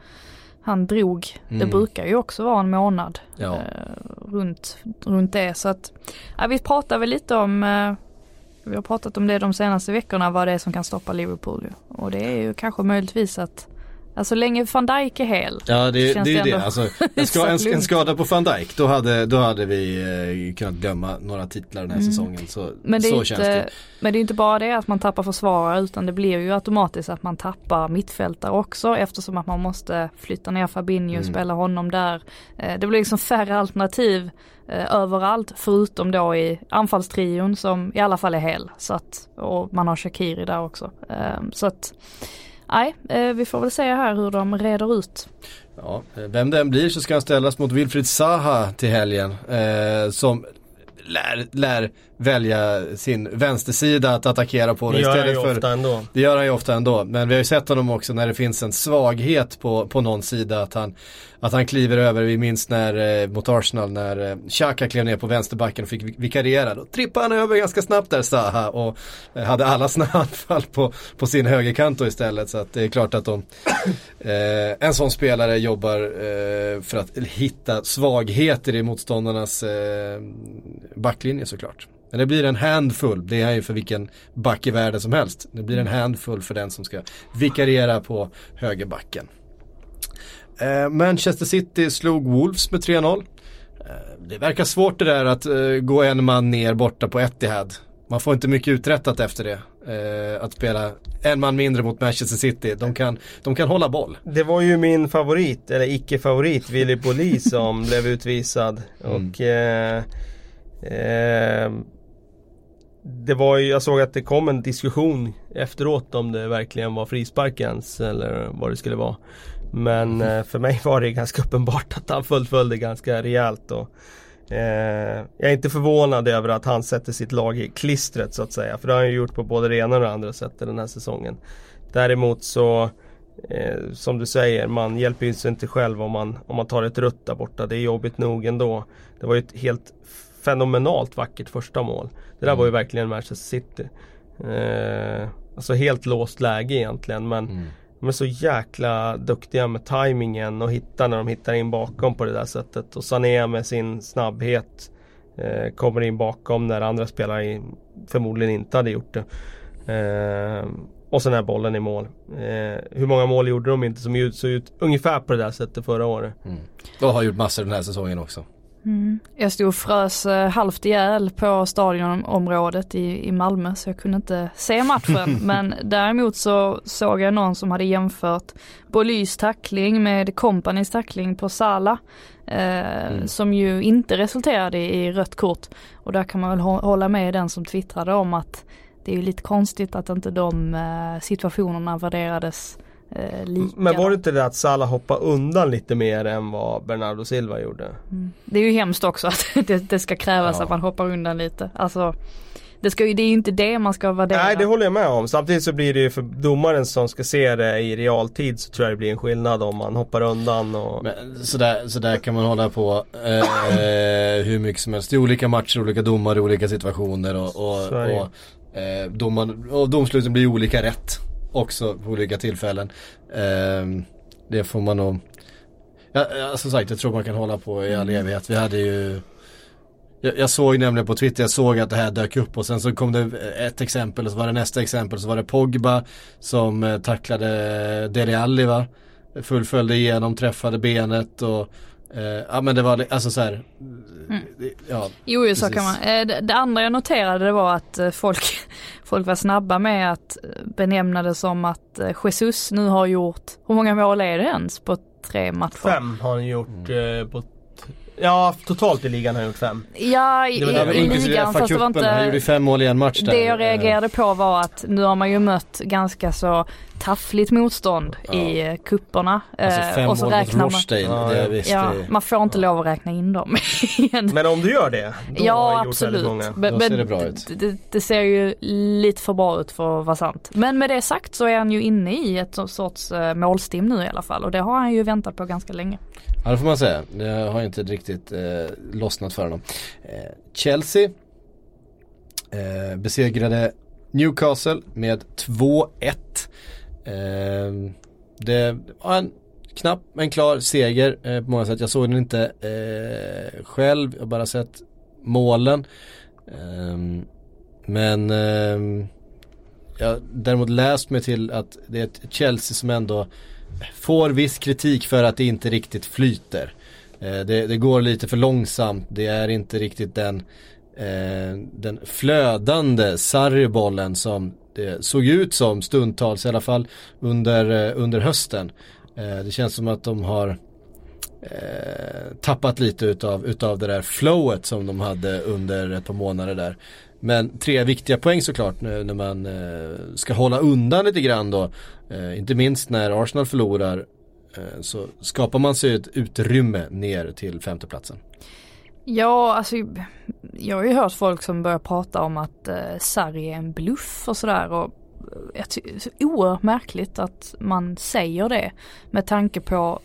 han drog. Det Mm. brukar ju också vara en månad Ja. eh, runt, runt det. Så att, ja, vi pratar väl lite om eh, vi har pratat om det de senaste veckorna, vad det är som kan stoppa Liverpool. Och det är ju kanske möjligtvis att, alltså så länge van Dijk är hel. Ja det, det är ju det Alltså, *laughs* en, ska, en, en skada på van Dijk då hade, då hade vi eh, kunnat glömma några titlar den här Mm. säsongen. Så, Men det, så inte, känns det. men det är inte bara det att man tappar försvarare utan det blir ju automatiskt att man tappar mittfältare också eftersom att man måste flytta ner Fabinho och Mm. spela honom där. Eh, Det blir liksom färre alternativ eh, överallt förutom då i anfallstrion som i alla fall är hel. Så att, och man har Shakiri där också. Eh, Så att nej, eh, vi får väl se här hur de reder ut. Ja, eh, vem det än blir så ska han ställas mot Wilfried Zaha till helgen. Eh, som lär, lär välja sin vänstersida att attackera på. Det gör han ju för, ofta ändå. Det gör han ju ofta ändå. Men vi har ju sett honom också när det finns en svaghet på, på någon sida. Att han, att han kliver över. Vi minns när, eh, mot Arsenal när eh, Xhaka klev ner på vänsterbacken och fick vi- vikariera. Då trippade han över ganska snabbt där Zaha och eh, hade alla sina *laughs* anfall på, på sin högerkant då istället. Så att det är klart att de, eh, en sån spelare jobbar eh, för att hitta svagheter i motståndarnas eh, backlinje såklart. Men det blir en handfull, det är ju för vilken back i världen som helst. Det blir en handfull för den som ska vikariera på högerbacken. Eh, Manchester City slog Wolves med 3-0. Eh, det verkar svårt det där att eh, gå en man ner borta på Etihad. Man får inte mycket uträttat efter det. Eh, att spela en man mindre mot Manchester City. De kan, de kan hålla boll. Det var ju min favorit, eller icke-favorit, Willy Boly som *laughs* blev utvisad. Mm. Och eh, eh, Det var ju, jag såg att det kom en diskussion efteråt om det verkligen var frispark ens eller vad det skulle vara. Men eh, för mig var det ganska uppenbart att han fullföljde ganska rejält. Och, eh, jag är inte förvånad över att han sätter sitt lag i klistret så att säga. För det har han ju gjort på både det ena och det andra sättet den här säsongen. Däremot så eh, som du säger, man hjälper ju sig inte själv om man, om man tar ett rött där borta. Det är jobbigt nog ändå. Det var ju ett helt fenomenalt vackert första mål. Det där Mm. var ju verkligen Manchester City. Eh, alltså helt låst läge egentligen men De är så jäkla duktiga med tajmingen och hitta när de hittar in bakom på det där sättet. Och Sané med sin snabbhet eh, kommer in bakom när andra spelare förmodligen inte hade gjort det. Eh, och sen är bollen i mål. Eh, hur många mål gjorde de inte som såg ut ungefär på det där sättet förra året? Mm. Och har gjort massor den här säsongen också. Mm. Jag stod och frös eh, halvt ihjäl på stadionområdet i, i Malmö så jag kunde inte se matchen. *laughs* Men däremot så såg jag någon som hade jämfört Bolys tackling med Companys tackling på Sala. Eh, mm. Som ju inte resulterade i rött kort. Och där kan man väl hålla med den som twittrade om att det är lite konstigt att inte de eh, situationerna värderades eh, lika. Men var det inte det att Salah hoppade undan lite mer än vad Bernardo Silva gjorde? Mm. Det är ju hemskt också att *laughs* det, det ska krävas ja. att man hoppar undan lite. Alltså det, ska, det är ju inte det man ska värdera. Nej det håller jag med om. Samtidigt så blir det ju för domaren som ska se det i realtid så tror jag det blir en skillnad om man hoppar undan och... Men, sådär, sådär kan man hålla på eh, hur mycket som helst. Det är olika matcher, olika domare, olika situationer och, och, och Eh, domar, och domsluten blir olika rätt också på olika tillfällen. Eh, det får man nog, ja, som sagt jag tror man kan hålla på i all mm. evighet. Vi hade ju jag, jag, såg nämligen på Twitter, jag såg att det här dök upp och sen så kom det ett exempel och så var det nästa exempel så var det Pogba som eh, tacklade Dele Alli va. Fullföljde igenom, träffade benet och Uh, ja men det var alltså så här, mm. ja, Jo, jo så kan man. Eh, det, det, andra jag noterade det var att eh, folk, *laughs* folk var snabba med att benämna det som att Jesus nu har gjort, hur många mål är det ens på tre matcher? Fem har han gjort mm. på Ja, totalt i ligan har han gjort fem. Ja, i, i, i ligan fast det var inte... Han gjorde fem mål i en match där. Det jag reagerade på var att nu har man ju mött ganska så taffligt motstånd ja. i kupperna. Alltså fem och så mål räknar man, ja, visst, ja, det... man får inte lov att räkna in dem. *laughs* men om du gör det, då ja, har absolut. Många. Men, då ser det bra ut. Det, det, ser ju lite för bra ut för att vara sant. Men med det sagt så är han ju inne i ett sorts uh, målstim nu i alla fall och det har han ju väntat på ganska länge. Ja det får man säga. Det har inte riktigt eh, lossnat för honom. Eh, Chelsea eh, besegrade Newcastle med 2-1. Eh, det var en knapp men klar seger eh, på många sätt. Jag såg den inte eh, själv, jag har bara sett målen. Ehm, men ehm, jag har däremot läst mig till att det är ett Chelsea som ändå får viss kritik för att det inte riktigt flyter. Eh, det, det, går lite för långsamt, det är inte riktigt den, eh, den flödande sarribollen som det såg ut som stundtals i alla fall under, eh, under hösten. Eh, det känns som att de har eh, tappat lite utav, utav det där flowet som de hade under ett par månader där. Men tre viktiga poäng såklart nu när man eh, ska hålla undan lite grann då. Eh, inte minst när Arsenal förlorar så skapar man sig ett utrymme ner till femteplatsen. Ja, alltså jag har ju hört folk som börjar prata om att eh, Sarri är en bluff och sådär och jag tycker det är oerhört märkligt att man säger det med tanke på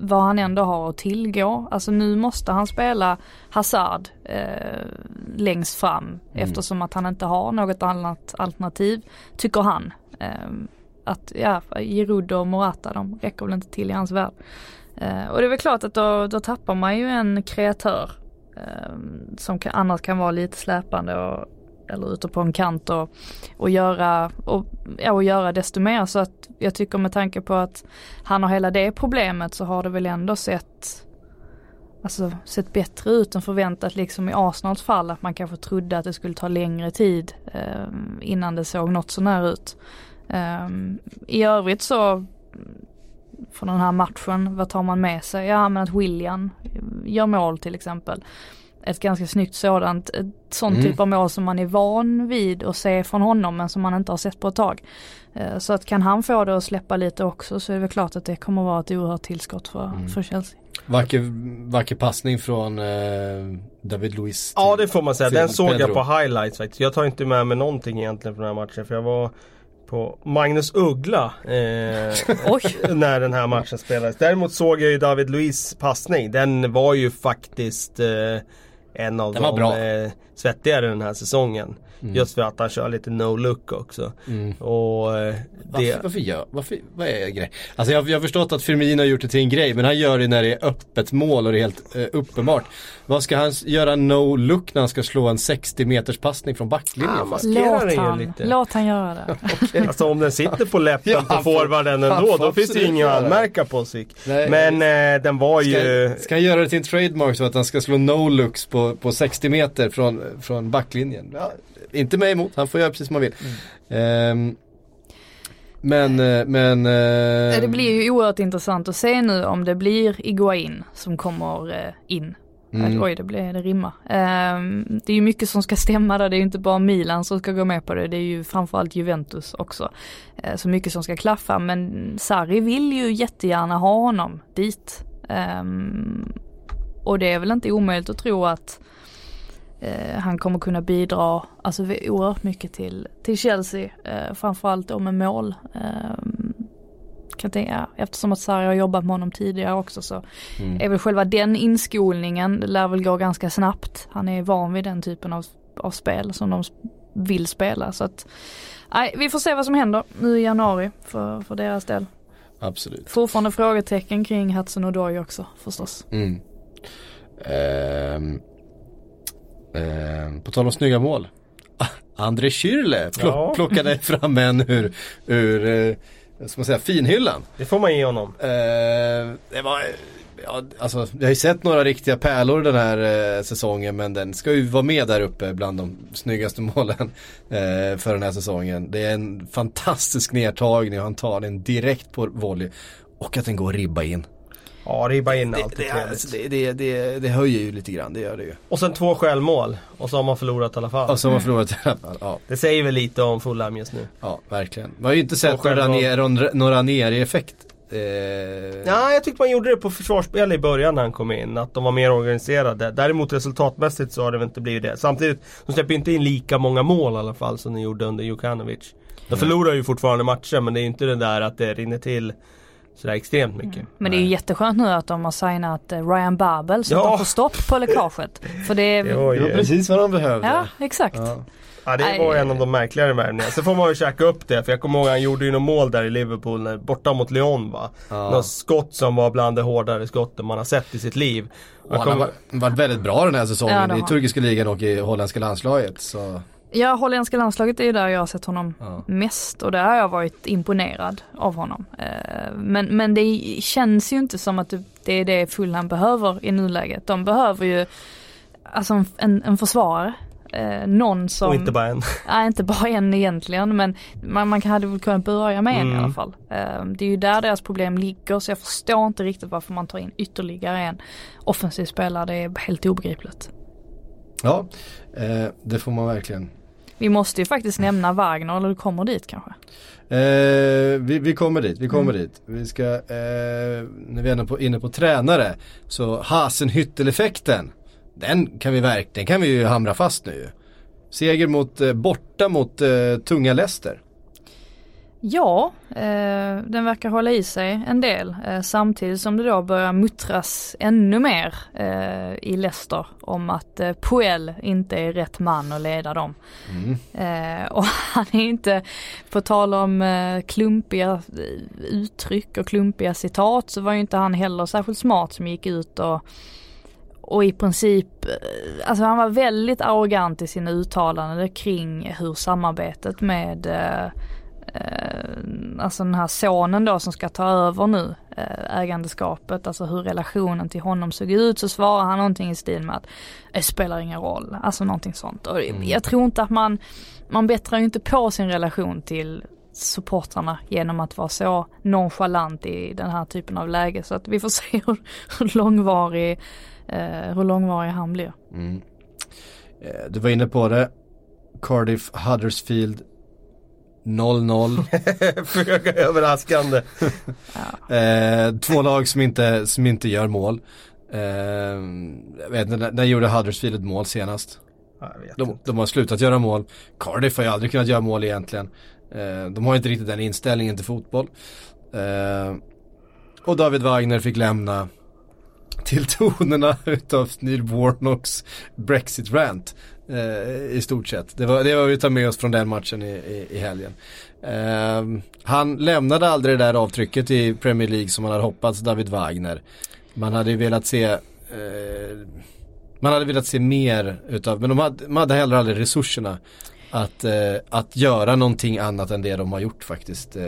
vad han ändå har att tillgå. Alltså nu måste han spela Hazard eh, längst fram mm. eftersom att han inte har något annat alternativ, tycker han. Eh, att ja, Giroud och Morata de räcker väl inte till i hans värld. Eh, och det är väl klart att då, då tappar man ju en kreatör eh, som kan, annars kan vara lite släpande och eller ute på en kant och, och, göra, och, ja, och göra desto mer. Så att jag tycker med tanke på att han har hela det problemet så har det väl ändå sett Alltså sett bättre ut än förväntat liksom i Arsenals fall att man kanske trodde att det skulle ta längre tid eh, innan det såg något sånär ut. Eh, I övrigt så från den här matchen, vad tar man med sig? Ja men att William gör mål till exempel ett ganska snyggt sådant, ett sånt mm. typ av mål som man är van vid att se från honom men som man inte har sett på ett tag. Eh, så att kan han få det att släppa lite också så är det väl klart att det kommer att vara ett oerhört tillskott för, mm. för Chelsea. Vacker, vacker passning från eh, David Luiz. Ja det får man säga, den såg Pedro. jag på highlights faktiskt. Jag tar inte med mig någonting egentligen från den här matchen för jag var på Magnus Uggla eh, *laughs* när den här matchen spelades. Däremot såg jag ju David Luiz passning. Den var ju faktiskt eh, en av Den de eh, svettigare den här säsongen. Just för att han kör lite no-look också. Och eh, det... Varför, varför gör, varför, vad är grej? Alltså jag, jag har förstått att Firmino har gjort det till en grej men han gör det när det är öppet mål och det är helt eh, uppenbart. Vad ska han göra no-look när han ska slå en 60 meters passning från backlinjen? Ah, Maskerar Låt ju han, lite. låt han göra det. *laughs* Alltså om den sitter på läppen Ja, på forwarden ändå, får då finns det ju inget att anmärka på sig. Nej. Men eh, den var ju... Ska, ska han göra det till en trademark så att han ska slå no-looks på, på 60 meter från, från backlinjen? Ja, inte mig emot, han får göra precis som han vill. Ehm, men, eh, men... eh, Det blir ju oerhört intressant att se nu om det blir Iguain som kommer eh, in. Mm. Oj, det blev det rimma. Ehm, det är ju mycket som ska stämma där, det är ju inte bara Milan som ska gå med på det, det är ju framförallt Juventus också. Eh, så mycket som ska klaffa, men Sarri vill ju jättegärna ha honom dit. Ehm, och det är väl inte omöjligt att tro att han kommer kunna bidra alltså, oerhört mycket till, till Chelsea, eh, framförallt då med mål. Ehm, kan tänka, eftersom att Sarri har jobbat med honom tidigare också så Mm. är väl själva den inskolningen, det lär väl gå ganska snabbt. Han är van vid den typen av, av spel som de vill spela så att Nej, vi får se vad som händer nu i januari för, för deras del. Absolut. Fortfarande frågetecken kring Hudson Odoi också förstås. Mm. Ehm, ehm, på tal om snygga mål. *laughs* André Schürrle plock, Ja. plockade fram en ur, ur eh, ska man säga, finhyllan. Det får man ge honom. Eh, det var, ja, alltså, jag har ju sett några riktiga pärlor den här eh, säsongen men den ska ju vara med där uppe bland de snyggaste *laughs* målen eh, för den här säsongen. Det är en fantastisk nedtagning och han tar den direkt på volley. Och att den går ribba in. Ja, ribba in Det, alltid det, alltså, det, det, det, det höjer ju lite grann, det gör det ju. Och sen två självmål. Och så har man förlorat i alla fall. Och så har man förlorat i alla fall. Ja, Det säger väl lite om Fulham just nu. ja, verkligen. Man har ju inte sett några, ner-effekt. Eh, Ja, jag tyckte man gjorde det på försvarsspel i början när han kom in. Att de var mer organiserade. Däremot resultatmässigt så har det väl inte blivit det. Samtidigt, de släpper inte in lika många mål i alla fall som de gjorde under Jukanovic. De förlorar ju fortfarande matcher men det är ju inte det där att det rinner till sådär extremt mycket. Men det är ju jätteskönt nu att de har signat eh, Ryan Babel så att Ja. de får stopp på läckaget. För det är... *laughs* Det var det precis vad de behövde. Ja, exakt. Ja. Ja det var en av de märkligare värvningarna. Sen får man ju käka upp det för jag kommer ihåg han gjorde ju något mål där i Liverpool när, borta mot Lyon va. Ja. Något skott som var bland de hårdare skotten man har sett i sitt liv. Och han har kommer- varit, varit väldigt bra den här Ja, säsongen det har i turkiska ligan och i holländska landslaget. Så, Ja, holländska landslaget är ju där jag har sett honom ja. mest och där har jag varit imponerad av honom. Eh, Men, men det känns ju inte som att det- är det Fulham behöver i nuläget. De behöver ju alltså en, en, försvarare. Eh, någon som, Och inte bara en. *laughs* nej inte bara en egentligen men man, man hade väl kunnat börja med en i Mm. alla fall. Eh, det är ju där deras problem ligger så jag förstår inte riktigt varför man tar in ytterligare en offensiv spelare. Det är helt obegripligt. ja, eh, det får man verkligen. Vi måste ju faktiskt nämna Wagner, eller du kommer dit kanske? Eh, vi, vi kommer dit, vi kommer Mm. dit. Vi ska, eh, när vi är inne på, inne på tränare, så Hasenhüttel-effekten, den kan vi verkligen, kan vi ju hamra fast nu. Seger mot, eh, borta mot eh, tunga Leicester. Ja, eh, den verkar hålla i sig en del eh, samtidigt som det då börjar muttras ännu mer eh, i Leicester om att eh, Puel inte är rätt man att leda dem. Mm. Eh, *laughs* och han är inte, på tal om eh, klumpiga eh, uttryck och klumpiga citat så var ju inte han heller särskilt smart som gick ut och och i princip, alltså han var väldigt arrogant i sina uttalanden kring hur samarbetet med alltså den här sonen då som ska ta över nu eh, ägandeskapet, alltså hur relationen till honom såg ut så svarar han någonting i stil med att det spelar ingen roll, alltså någonting sånt. Och jag tror inte att man, man bättrar ju inte på sin relation till supportrarna genom att vara så nonchalant i den här typen av läge så att vi får *laughs* se hur, hur långvarig eh, hur långvarig han blir. Mm. Eh, du var inne på det. Cardiff Huddersfield 0-0. *laughs* Föga överraskande. Eh, två lag som inte, som inte gör mål. Eh, jag vet inte, när, när gjorde Huddersfield ett mål senast? Ja, jag vet De, de har slutat göra mål. Cardiff har ju aldrig kunnat göra mål egentligen. Eh, de har inte riktigt den inställningen till fotboll. Eh, och David Wagner fick lämna till tonerna *laughs* utav Neil Warnocks Brexit-rant. Eh, I stort sett. Det var det var vi tar med oss från den matchen i, i, i helgen. Eh, han lämnade aldrig det där avtrycket i Premier League som man hade hoppats David Wagner. Man hade ju velat se eh, man hade velat se mer utav, men de hade, man hade heller aldrig resurserna att, eh, att göra någonting annat än det de har gjort faktiskt. Eh,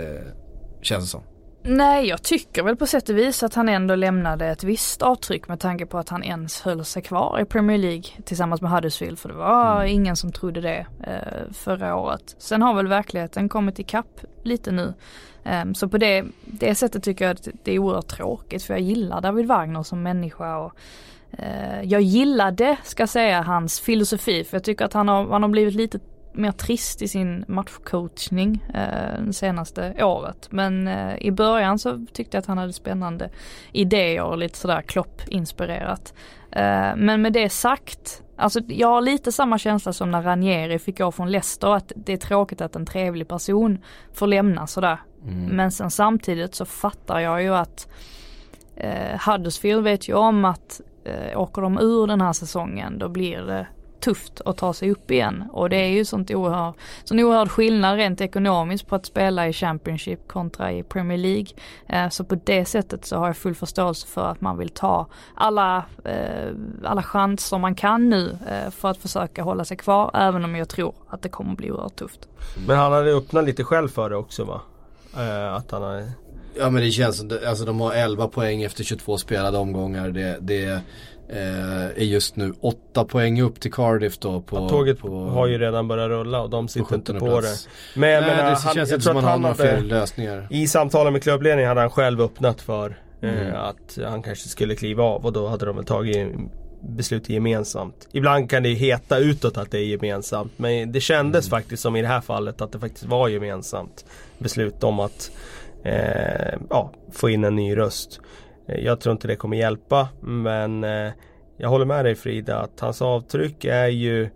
känns det som. Nej, jag tycker väl på sätt och vis att han ändå lämnade ett visst avtryck med tanke på att han ens höll sig kvar i Premier League tillsammans med Huddersfield för det var mm. ingen som trodde det eh, förra året. Sen har väl verkligheten kommit ikapp lite nu. Um, så på det, det sättet tycker jag att det är oerhört tråkigt för jag gillar David Wagner som människa och uh, jag gillade, ska säga, hans filosofi för jag tycker att han har, han har blivit lite mer trist i sin matchcoachning eh, senaste året. Men eh, i början så tyckte jag att han hade spännande idéer och lite sådär klopp-inspirerat. Eh, men med det sagt, alltså jag har lite samma känsla som när Ranieri fick gå från Leicester att det är tråkigt att en trevlig person får lämna sådär. Mm. Men sen samtidigt så fattar jag ju att eh, Huddersfield vet ju om att eh, åker de ur den här säsongen då blir det tufft att ta sig upp igen. Och det är ju sånt oerhört, sån oerhörd skillnad rent ekonomiskt på att spela i Championship kontra i Premier League. Eh, så på det sättet så har jag full förståelse för att man vill ta alla, eh, alla chanser man kan nu eh, för att försöka hålla sig kvar. Även om jag tror att det kommer bli oerhört tufft. Men han hade öppnat lite själv för det också va? att han har... Ja men det känns som, alltså de har 11 poäng efter 22 spelade omgångar. Det, det Eh, är just nu 8 poäng upp till Cardiff då på, ja, Tåget på, har ju redan börjat rulla och de sitter inte på plats. det. Men, Nej, men det han, känns inte som att han har fler lösningar. I samtalen med klubbledningen hade han själv öppnat för eh, mm. att han kanske skulle kliva av och då hade de väl tagit beslut gemensamt. Ibland kan det heta utåt att det är gemensamt men det kändes mm. faktiskt som i det här fallet att det faktiskt var gemensamt beslut om att eh, ja, få in en ny röst. Eh, jag tror inte det kommer hjälpa men eh, jag håller med dig Frida att hans avtryck är ju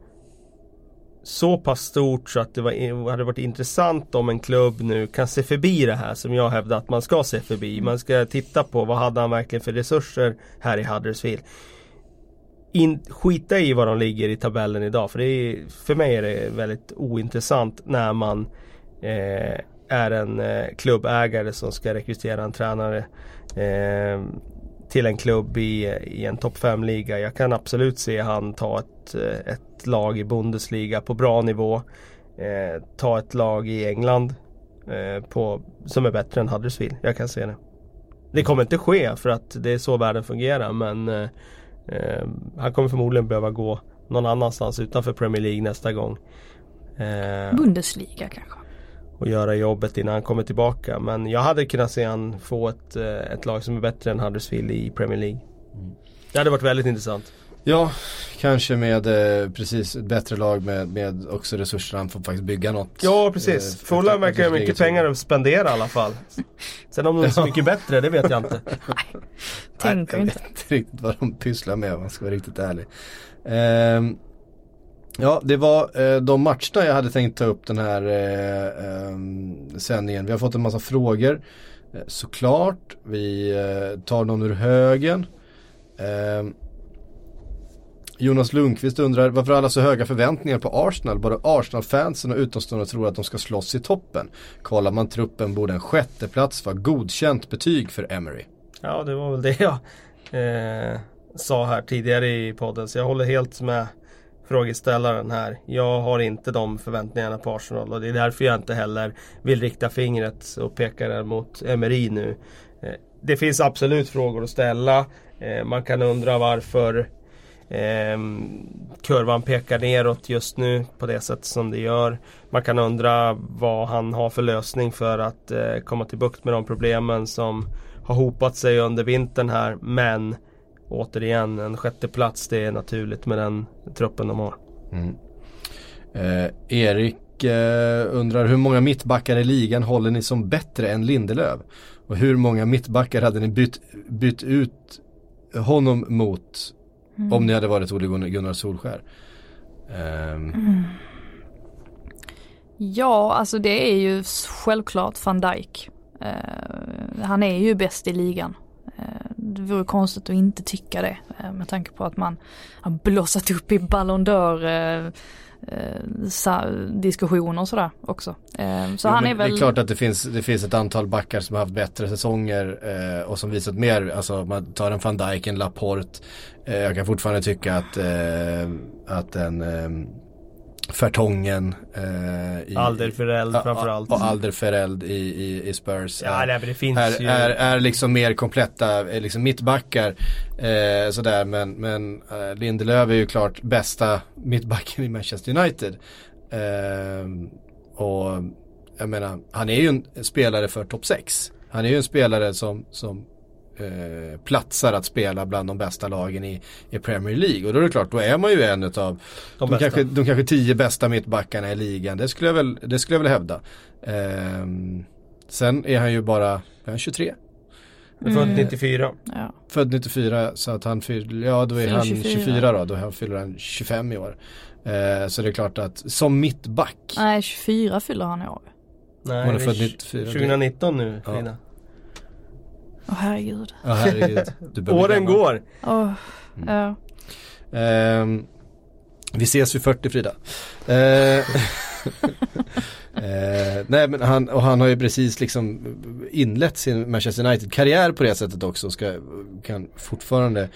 så pass stort så att det var, hade varit intressant om en klubb nu kan se förbi det här som jag hävdar att man ska se förbi. Man ska titta på vad hade han verkligen för resurser här i Huddersfield. In, skita i var de ligger i tabellen idag för det är, för mig är det väldigt ointressant när man eh, är en eh, klubbägare som ska rekrytera en tränare eh, till en klubb i, i en topp 5-liga. Jag kan absolut se han ta ett, ett lag i Bundesliga på bra nivå. Eh, ta ett lag i England eh, på, som är bättre än Huddersfield. Jag kan se det. Det kommer inte ske för att det är så världen fungerar men eh, eh han kommer förmodligen behöva gå någon annanstans utanför Premier League nästa gång. Ehm. Bundesliga kanske? Och göra jobbet innan han kommer tillbaka. Men jag hade kunnat se han få ett, eh, ett lag som är bättre än Huddersfield i Premier League. Mm. Det hade varit väldigt intressant. Ja, kanske med eh, precis ett bättre lag med, med också resurser han får faktiskt bygga något. Ja precis, eh, Fulham verkar ha mycket pengar att spendera i alla fall. Sen om de är så mycket bättre, det vet jag inte. *laughs* Tänker inte. Jag vet inte riktigt vad de pysslar med om man ska vara riktigt ärlig. Um, Ja, det var eh, de matcherna jag hade tänkt ta upp den här eh, eh, sändningen. Vi har fått en massa frågor. Eh, såklart, vi eh, tar någon ur högen. Ehm, Jonas Lundqvist undrar varför alla så höga förväntningar på Arsenal? Både Arsenal-fansen och utomstående tror att de ska slåss i toppen. Kollar man truppen borde en sjätteplats vara godkänt betyg för Emery. Ja, det var väl det jag eh, sa här tidigare i podden. Så jag håller helt med frågeställaren här. Jag har inte de förväntningarna på Arsenal och det är därför jag inte heller vill rikta fingret och peka det mot Emery nu. Eh, det finns absolut frågor att ställa. Eh, man kan undra varför ehm, kurvan pekar neråt just nu på det sätt som det gör. Man kan undra vad han har för lösning för att eh, komma till bukt med de problemen som har hopat sig under vintern här. Men återigen, en sjätte plats det är naturligt med den truppen de har. Mm. Eh, Erik eh, undrar hur många mittbackar i ligan håller ni som bättre än Lindelöf? Och hur många mittbackar hade ni bytt, bytt ut honom mot mm. om ni hade varit Ole Gunnar Solskär? Um. Mm. Ja, alltså det är ju självklart van Dijk. Uh, han är ju bäst i ligan. Det vore konstigt att inte tycka det. Eh, med tanke på att man har blossat upp i Ballon d'Or eh, eh, diskussioner och sådär också. Eh, så jo, han är väl... Det är klart att det finns, det finns ett antal backar som har haft bättre säsonger och som visat mer, alltså man tar en van Dijk, en Laporte. Jag kan fortfarande tycka att, att en Fertongen eh, i, Alderfereld framförallt. Och Alderfereld i, i, i Spurs. Ja, är, det finns är, ju... är, är liksom mer kompletta liksom mittbackar. Eh, sådär men, men eh, Lindelöf är ju klart bästa mittbacken i Manchester United. Eh, och jag menar, han är ju en spelare för topp 6. Han är ju en spelare som, som eh, platsar att spela bland de bästa lagen i, i Premier League. Och då är det klart, då är man ju en utav de, de kanske, de kanske tio bästa mittbackarna i ligan. Det skulle jag väl, det skulle jag väl hävda. Eh, sen är han ju bara, är han 23? Mm. Född 94. Ja. Född 94 så att han fyller, ja då är han 24, 24 då, då fyller han 25 i år. Eh, så det är klart att som mittback. Nej 24 fyller han i år. Nej, han är född 94. 2019 nu Frida. Ja. Åh oh, herregud. Ja oh, herregud. Åren går. Oh, mm. ja. Um, vi ses vid 40 Frida. Uh, *laughs* *laughs* Eh, nej men han, och han har ju precis liksom inlett sin Manchester United-karriär på det sättet också. Ska, kan fortfarande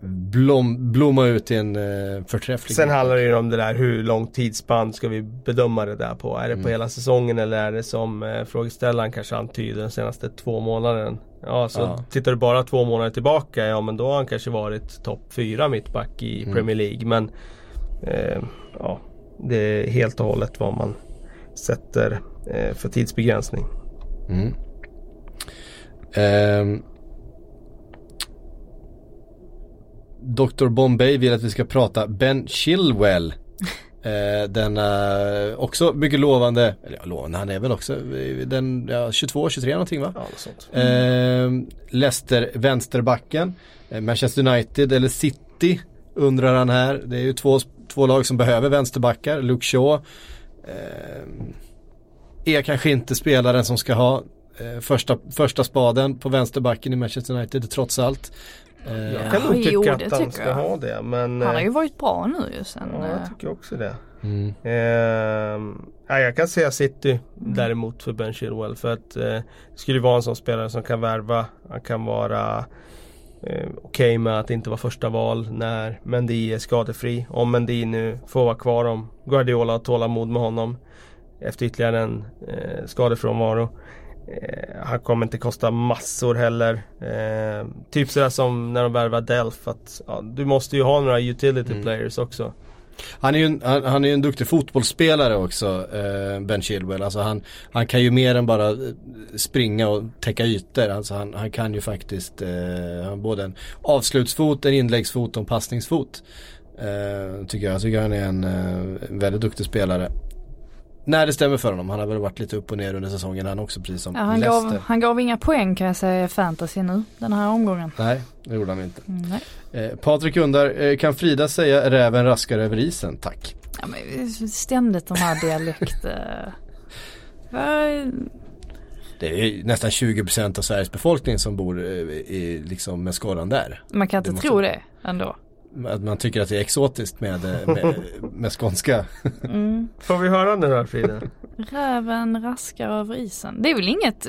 blom, blomma ut i en eh, förträfflig Sen handlar det ju om det där hur lång tidsspann ska vi bedöma det där på. Är det på mm. hela säsongen eller är det som eh, frågeställaren kanske antyder den senaste två månaderna? Ja, så ja. tittar du bara två månader tillbaka, ja men då har han kanske varit topp fyra mittback i mm. Premier League. Men eh, ja, det är helt och hållet vad man sätter eh, för tidsbegränsning. Mm. Um. Dr Bombay vill att vi ska prata Ben Chilwell. *laughs* eh, denna också mycket lovande, eller ja, lovande, han är väl också den ja, 22, 23 någonting va? Ja, sånt. Eh, Leicester vänsterbacken, eh, Manchester United eller City undrar han här. Det är ju två, två lag som behöver vänsterbackar, Luke Shaw eh, är kanske inte spelaren som ska ha eh, första, första spaden på vänsterbacken i Manchester United trots allt. Eh, jag kan nog tycka jo, att han ska jag. ha det. Men, han har ju eh, varit bra nu ju sen. Ja, jag eh, tycker också det. Mm. Eh, ja, jag kan säga City mm. däremot för Ben Chilwell. För att eh, det skulle vara en sån spelare som kan värva. Han kan vara eh, okej okay med att inte vara första val när Mendy är skadefri. Om Mendy nu får vara kvar om Guardiola har tålamod med honom efter ytterligare en eh, skadefrånvaro. Eh, han kommer inte kosta massor heller. Eh, typ sådär som när de värvar Delf. Att, ja, du måste ju ha några utility mm. players också. Han är ju en, han, han, är en duktig fotbollsspelare också, eh, Ben Chilwell. Alltså han, han kan ju mer än bara eh, springa och täcka ytor. Alltså han, han kan ju faktiskt, eh, både en avslutsfot, en inläggsfot och en passningsfot. Eh, tycker jag. Jag tycker han är en, en eh, väldigt duktig spelare. När det stämmer för honom. Han har väl varit lite upp och ner under säsongen han också precis som ja, han, gav, han gav inga poäng kan jag säga i fantasy nu den här omgången. Nej, det gjorde han inte. Mm, eh, Patrik undrar, eh, kan Frida säga räven raskar över isen? Tack. Ja, men ständigt de här dialekter. *laughs* det är nästan 20% av Sveriges befolkning som bor eh, i, liksom med skåran där. Man kan inte tro det ändå att man tycker att det är exotiskt med, med, med skånska. Mm. Får vi höra nu då Frida? Räven raskar över isen. Det är väl inget,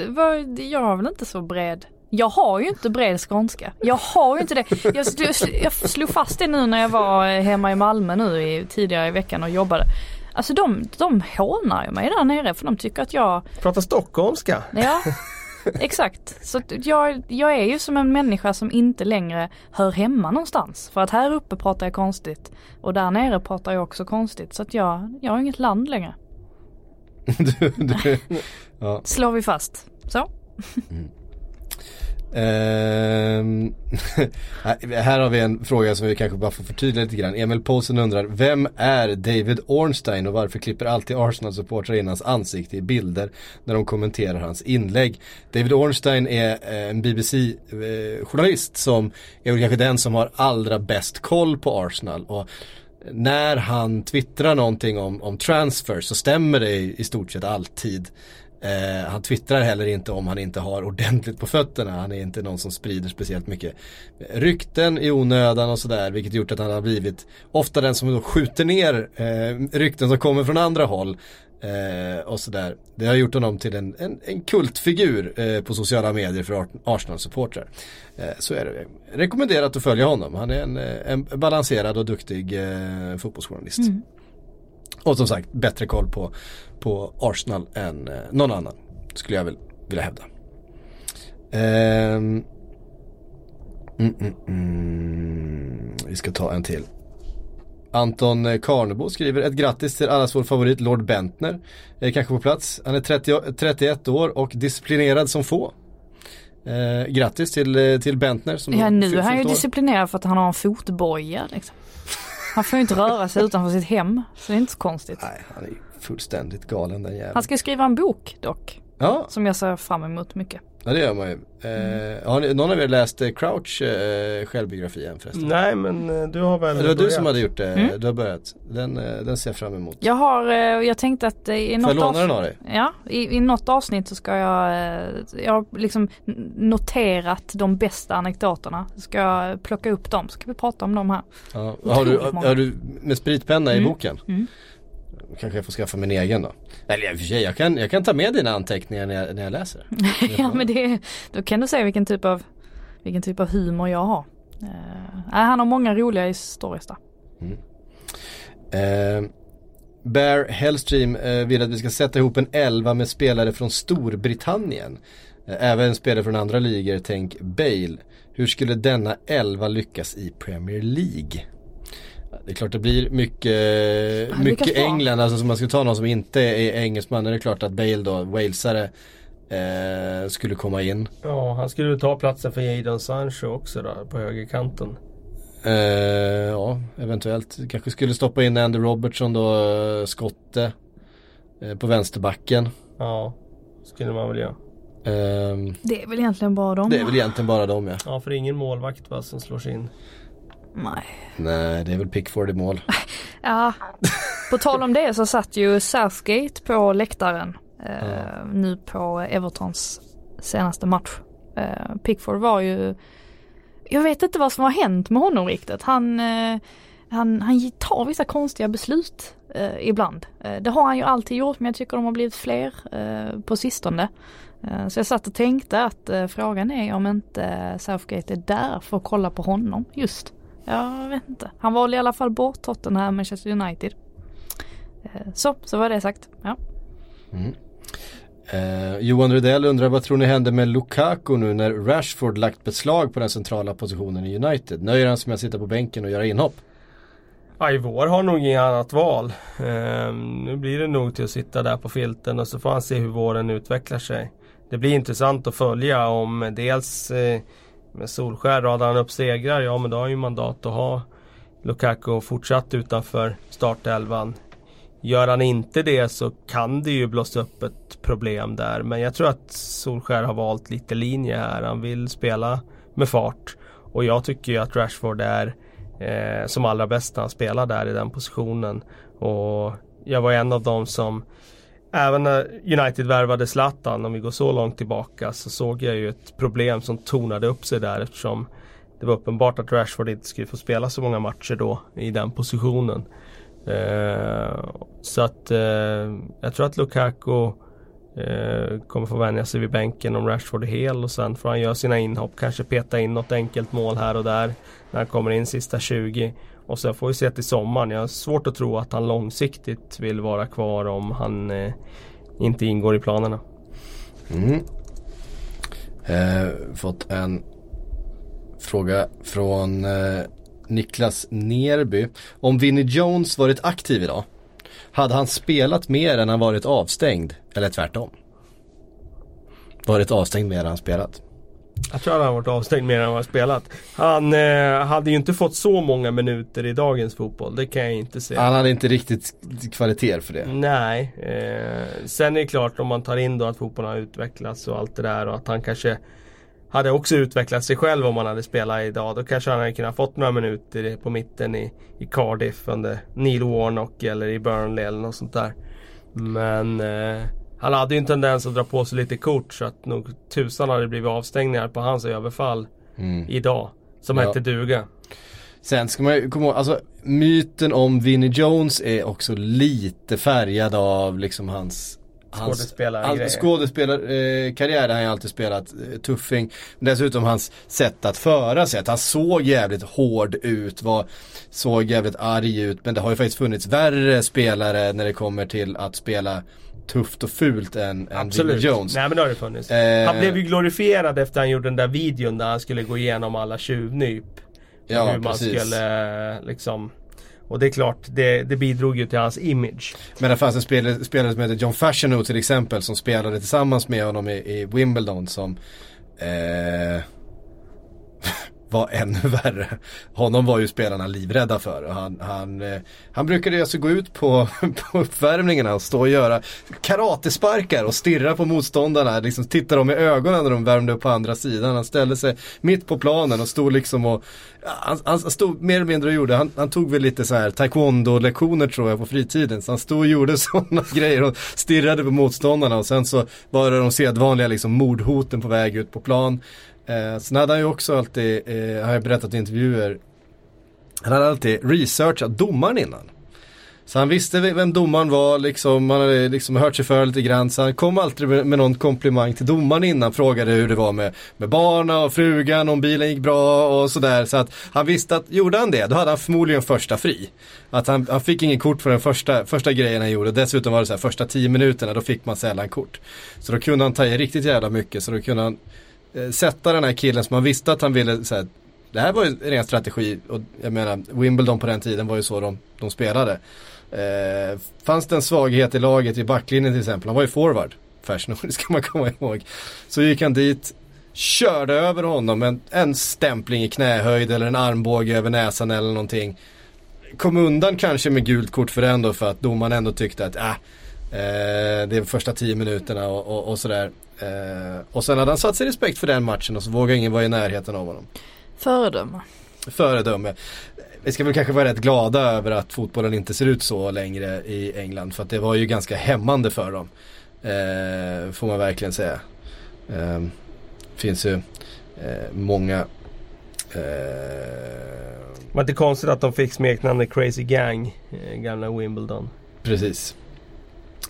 jag har väl inte så bred jag har ju inte bred skånska. Jag har ju inte det. Jag, jag slog fast det nu när jag var hemma i Malmö nu i, tidigare i veckan och jobbade. Alltså de, de hånar ju mig där nere för de tycker att jag Pratar stockholmska? Ja, *laughs* Exakt, så jag, jag är ju som en människa som inte längre hör hemma någonstans. För att här uppe pratar jag konstigt och där nere pratar jag också konstigt. Så att jag, jag har inget land längre. *laughs* du, du, *laughs* ja. Slår vi fast. Så. Mm. *laughs* Uh, här har vi en fråga som vi kanske bara får förtydliga lite grann. Emil Poulsen undrar, vem är David Ornstein och varför klipper alltid Arsenal-supportrar in hans ansikte i bilder när de kommenterar hans inlägg? David Ornstein är eh, en BBC-journalist eh, som är kanske den som har allra bäst koll på Arsenal. Och när han twittrar någonting om, om transfer så stämmer det i, i stort sett alltid. Eh, han twittrar heller inte om han inte har ordentligt på fötterna. Han är inte någon som sprider speciellt mycket rykten i onödan och sådär. Vilket gjort att han har blivit ofta den som då skjuter ner eh, rykten som kommer från andra håll. Eh, och sådär. Det har gjort honom till en, en, en kultfigur eh, på sociala medier för Arsenal-supportrar. Eh, så är det. Rekommenderat att följa honom. Han är en, eh, en balanserad och duktig eh, fotbollsjournalist. Mm. Och som sagt bättre koll på, på Arsenal än eh, någon annan. Skulle jag väl vilja hävda. Um, mm, mm, mm. Vi ska ta en till. Anton Karnebo skriver ett grattis till allas vår favorit Lord Bentner. Är kanske på plats. Han är 30, 31 år och disciplinerad som få. Eh, grattis till, eh, till Bentner som Ja nu är han ju disciplinerad för att han har en fotboja liksom. Han får ju inte röra sig utanför sitt hem. Så det är inte så konstigt. Nej, han är fullständigt galen den jäveln. Han ska skriva en bok dock. Ja. Som jag ser fram emot mycket. Ja det gör man ju. Eh, har ni, någon av er läst eh, Crouch eh, självbiografi än förresten? Nej men eh, du har väl Det var du som hade gjort det, mm. du har börjat. Den, den ser jag fram emot. Jag har, jag tänkte att i något Får jag låna den av dig? Ja, i, i något avsnitt så ska jag, jag har liksom noterat de bästa anekdoterna. Ska jag plocka upp dem, ska vi prata om dem här. Ja. Har, du, har du med spritpenna mm. i boken? Kanske jag får skaffa min egen då. Eller i och för sig, jag kan, jag kan ta med dina anteckningar när jag, när jag läser. *laughs* ja men det, då kan du se vilken typ av, vilken typ av humor jag har. Uh, han har många roliga historier där. Mm. Uh, Bear Hellstream uh, vill att vi ska sätta ihop en elva med spelare från Storbritannien. Även spelare från andra ligor, tänk Bale. Hur skulle denna elva lyckas i Premier League? Det är klart det blir mycket, mycket England, alltså som man ska ta någon som inte är engelsman, är det klart att Bale då, walesare eh, skulle komma in. Ja, han skulle ta platsen för Jadon Sancho också då, på högerkanten. Eh, ja, eventuellt. Kanske skulle stoppa in Andy Robertson då, eh, skotte. Eh, på vänsterbacken. Ja, skulle man väl göra. Eh, det är väl egentligen bara dem? Det är väl egentligen bara dem ja. Ja, för ingen målvakt va, som slår sig in. Nej. Nej, det är väl Pickford i mål. *laughs* ja, på tal om det så satt ju Southgate på läktaren eh, ja. nu på Evertons senaste match. Eh, Pickford var ju, jag vet inte vad som har hänt med honom riktigt. Han, eh, han, han tar vissa konstiga beslut eh, ibland. Eh, det har han ju alltid gjort men jag tycker de har blivit fler eh, på sistone. Så jag satt och tänkte att frågan är om inte Southgate är där för att kolla på honom just. Jag vet inte. Han valde i alla fall bort Tottenham, Manchester United. Eh, så, så var det sagt. Ja. Mm. Eh, Johan Rudell undrar vad tror ni händer med Lukaku nu när Rashford lagt beslag på den centrala positionen i United? Nöjer han sig med att sitta på bänken och göra inhopp? Ja, i vår har nog inget annat val. Eh, nu blir det nog till att sitta där på filten och så får han se hur våren utvecklar sig. Det blir intressant att följa om dels eh, med Solskär radar han upp segrar, ja men då har han ju mandat att ha Lukaku fortsatt utanför startelvan. Gör han inte det så kan det ju blåsa upp ett problem där. Men jag tror att Solskär har valt lite linje här. Han vill spela med fart. Och jag tycker ju att Rashford är eh, som allra bäst när han spelar där i den positionen. Och jag var en av dem som Även när United värvade Zlatan, om vi går så långt tillbaka, så såg jag ju ett problem som tornade upp sig där eftersom det var uppenbart att Rashford inte skulle få spela så många matcher då i den positionen. Eh, så att eh, jag tror att Lukaku eh, kommer få vänja sig vid bänken om Rashford är hel och sen får han göra sina inhopp, kanske peta in något enkelt mål här och där när han kommer in sista 20. Och sen får vi se till sommaren. Jag har svårt att tro att han långsiktigt vill vara kvar om han eh, inte ingår i planerna. Mm. Eh, fått en fråga från eh, Niklas Nerby. Om Vinnie Jones varit aktiv idag, hade han spelat mer än han varit avstängd? Eller tvärtom? Varit avstängd mer än han spelat? Jag tror han har varit avstängd mer än han har spelat. Han eh, hade ju inte fått så många minuter i dagens fotboll, det kan jag inte säga. Han hade inte riktigt kvaliteter för det. Nej. Eh, sen är det klart om man tar in då att fotbollen har utvecklats och allt det där och att han kanske hade också utvecklat sig själv om han hade spelat idag. Då kanske han hade kunnat fått några minuter på mitten i, i Cardiff under Neil Warnock eller i Burnley eller något sånt där. Men eh, Han hade ju en tendens att dra på sig lite kort så att nog tusan hade det blivit avstängningar på hans överfall idag. Som Ja. hette duga. Sen ska man ju komma ihåg, alltså myten om Vinnie Jones är också lite färgad av liksom hans Skådespelargrejer. Hans skådespelarkarriär har han ju alltid spelat eh, tuffing. Dessutom hans sätt att föra sig. Att han såg jävligt hård ut. Var, såg jävligt arg ut. Men det har ju faktiskt funnits värre spelare när det kommer till att spela tufft och fult än, än Absolut. Jones. Nej men det har det funnits. Eh. Han blev ju glorifierad efter han gjorde den där videon där han skulle gå igenom alla tjuvnyp. Ja, hur man precis. skulle liksom och det är klart, det, det bidrog ju till hans image. Men det fanns en spelare, spelare som heter John Fashionow till exempel som spelade tillsammans med honom i, i Wimbledon som eh, var ännu *laughs* värre. Honom var ju spelarna livrädda för. Han, han, eh, han brukade alltså gå ut på, *laughs* på uppvärmningarna och stå och göra karatesparkar och stirra på motståndarna. Liksom titta dem i ögonen när de värmde upp på andra sidan. Han ställde sig mitt på planen och stod liksom och han, han stod mer eller mindre och gjorde, han, han tog väl lite så här taekwondo-lektioner tror jag på fritiden. Så han stod och gjorde *laughs* sådana grejer och stirrade på motståndarna och sen så var det de sedvanliga liksom mordhoten på väg ut på plan. Eh, sen hade han ju också alltid, eh, har jag berättat i intervjuer, han hade alltid researchat domaren innan. Så han visste vem domaren var, liksom, han hade liksom hört sig för lite grann. Så han kom alltid med, med någon komplimang till domaren innan. Frågade hur det var med, med barna och frugan, om bilen gick bra och sådär. Så att han visste att gjorde han det, då hade han förmodligen första fri. Att han, han fick ingen kort för den första, första grejen han gjorde. Dessutom var det så här, första tio minuterna, då fick man sällan kort. Så då kunde han ta i riktigt jävla mycket. Så då kunde han Eh, sätta den här killen som man visste att han ville så här, det här var ju en ren strategi och jag menar Wimbledon på den tiden var ju så de, de spelade. Eh, fanns det en svaghet i laget i backlinjen till exempel, han var ju forward. Fashion, *laughs* det ska man komma ihåg. Så gick han dit, körde över honom med en, en stämpling i knähöjd eller en armbåge över näsan eller någonting. Kom undan kanske med gult kort för ändå för att domaren ändå tyckte att äh, eh, det är första tio minuterna och, och, och sådär. Eh, och sen hade han satt sig respekt för den matchen och så vågade ingen vara i närheten av honom. Föredöme. Föredöme. Vi ska väl kanske vara rätt glada över att fotbollen inte ser ut så längre i England. För att det var ju ganska hämmande för dem. Eh, får man verkligen säga. Eh, finns ju eh, många eh, Det var inte konstigt att de fick smeknamnet Crazy Gang, eh, gamla Wimbledon. Precis.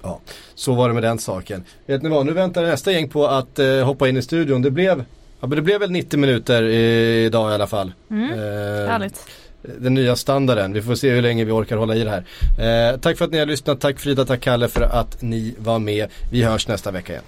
Ja, så var det med den saken. Vet ni vad, nu väntar nästa gäng på att eh, hoppa in i studion. Det blev, ja, men det blev väl 90 minuter i, idag i alla fall. Mm. Eh, Härligt. den nya standarden. Vi får se hur länge vi orkar hålla i det här. Eh, tack för att ni har lyssnat. Tack Frida, tack Kalle för att ni var med. Vi hörs nästa vecka igen.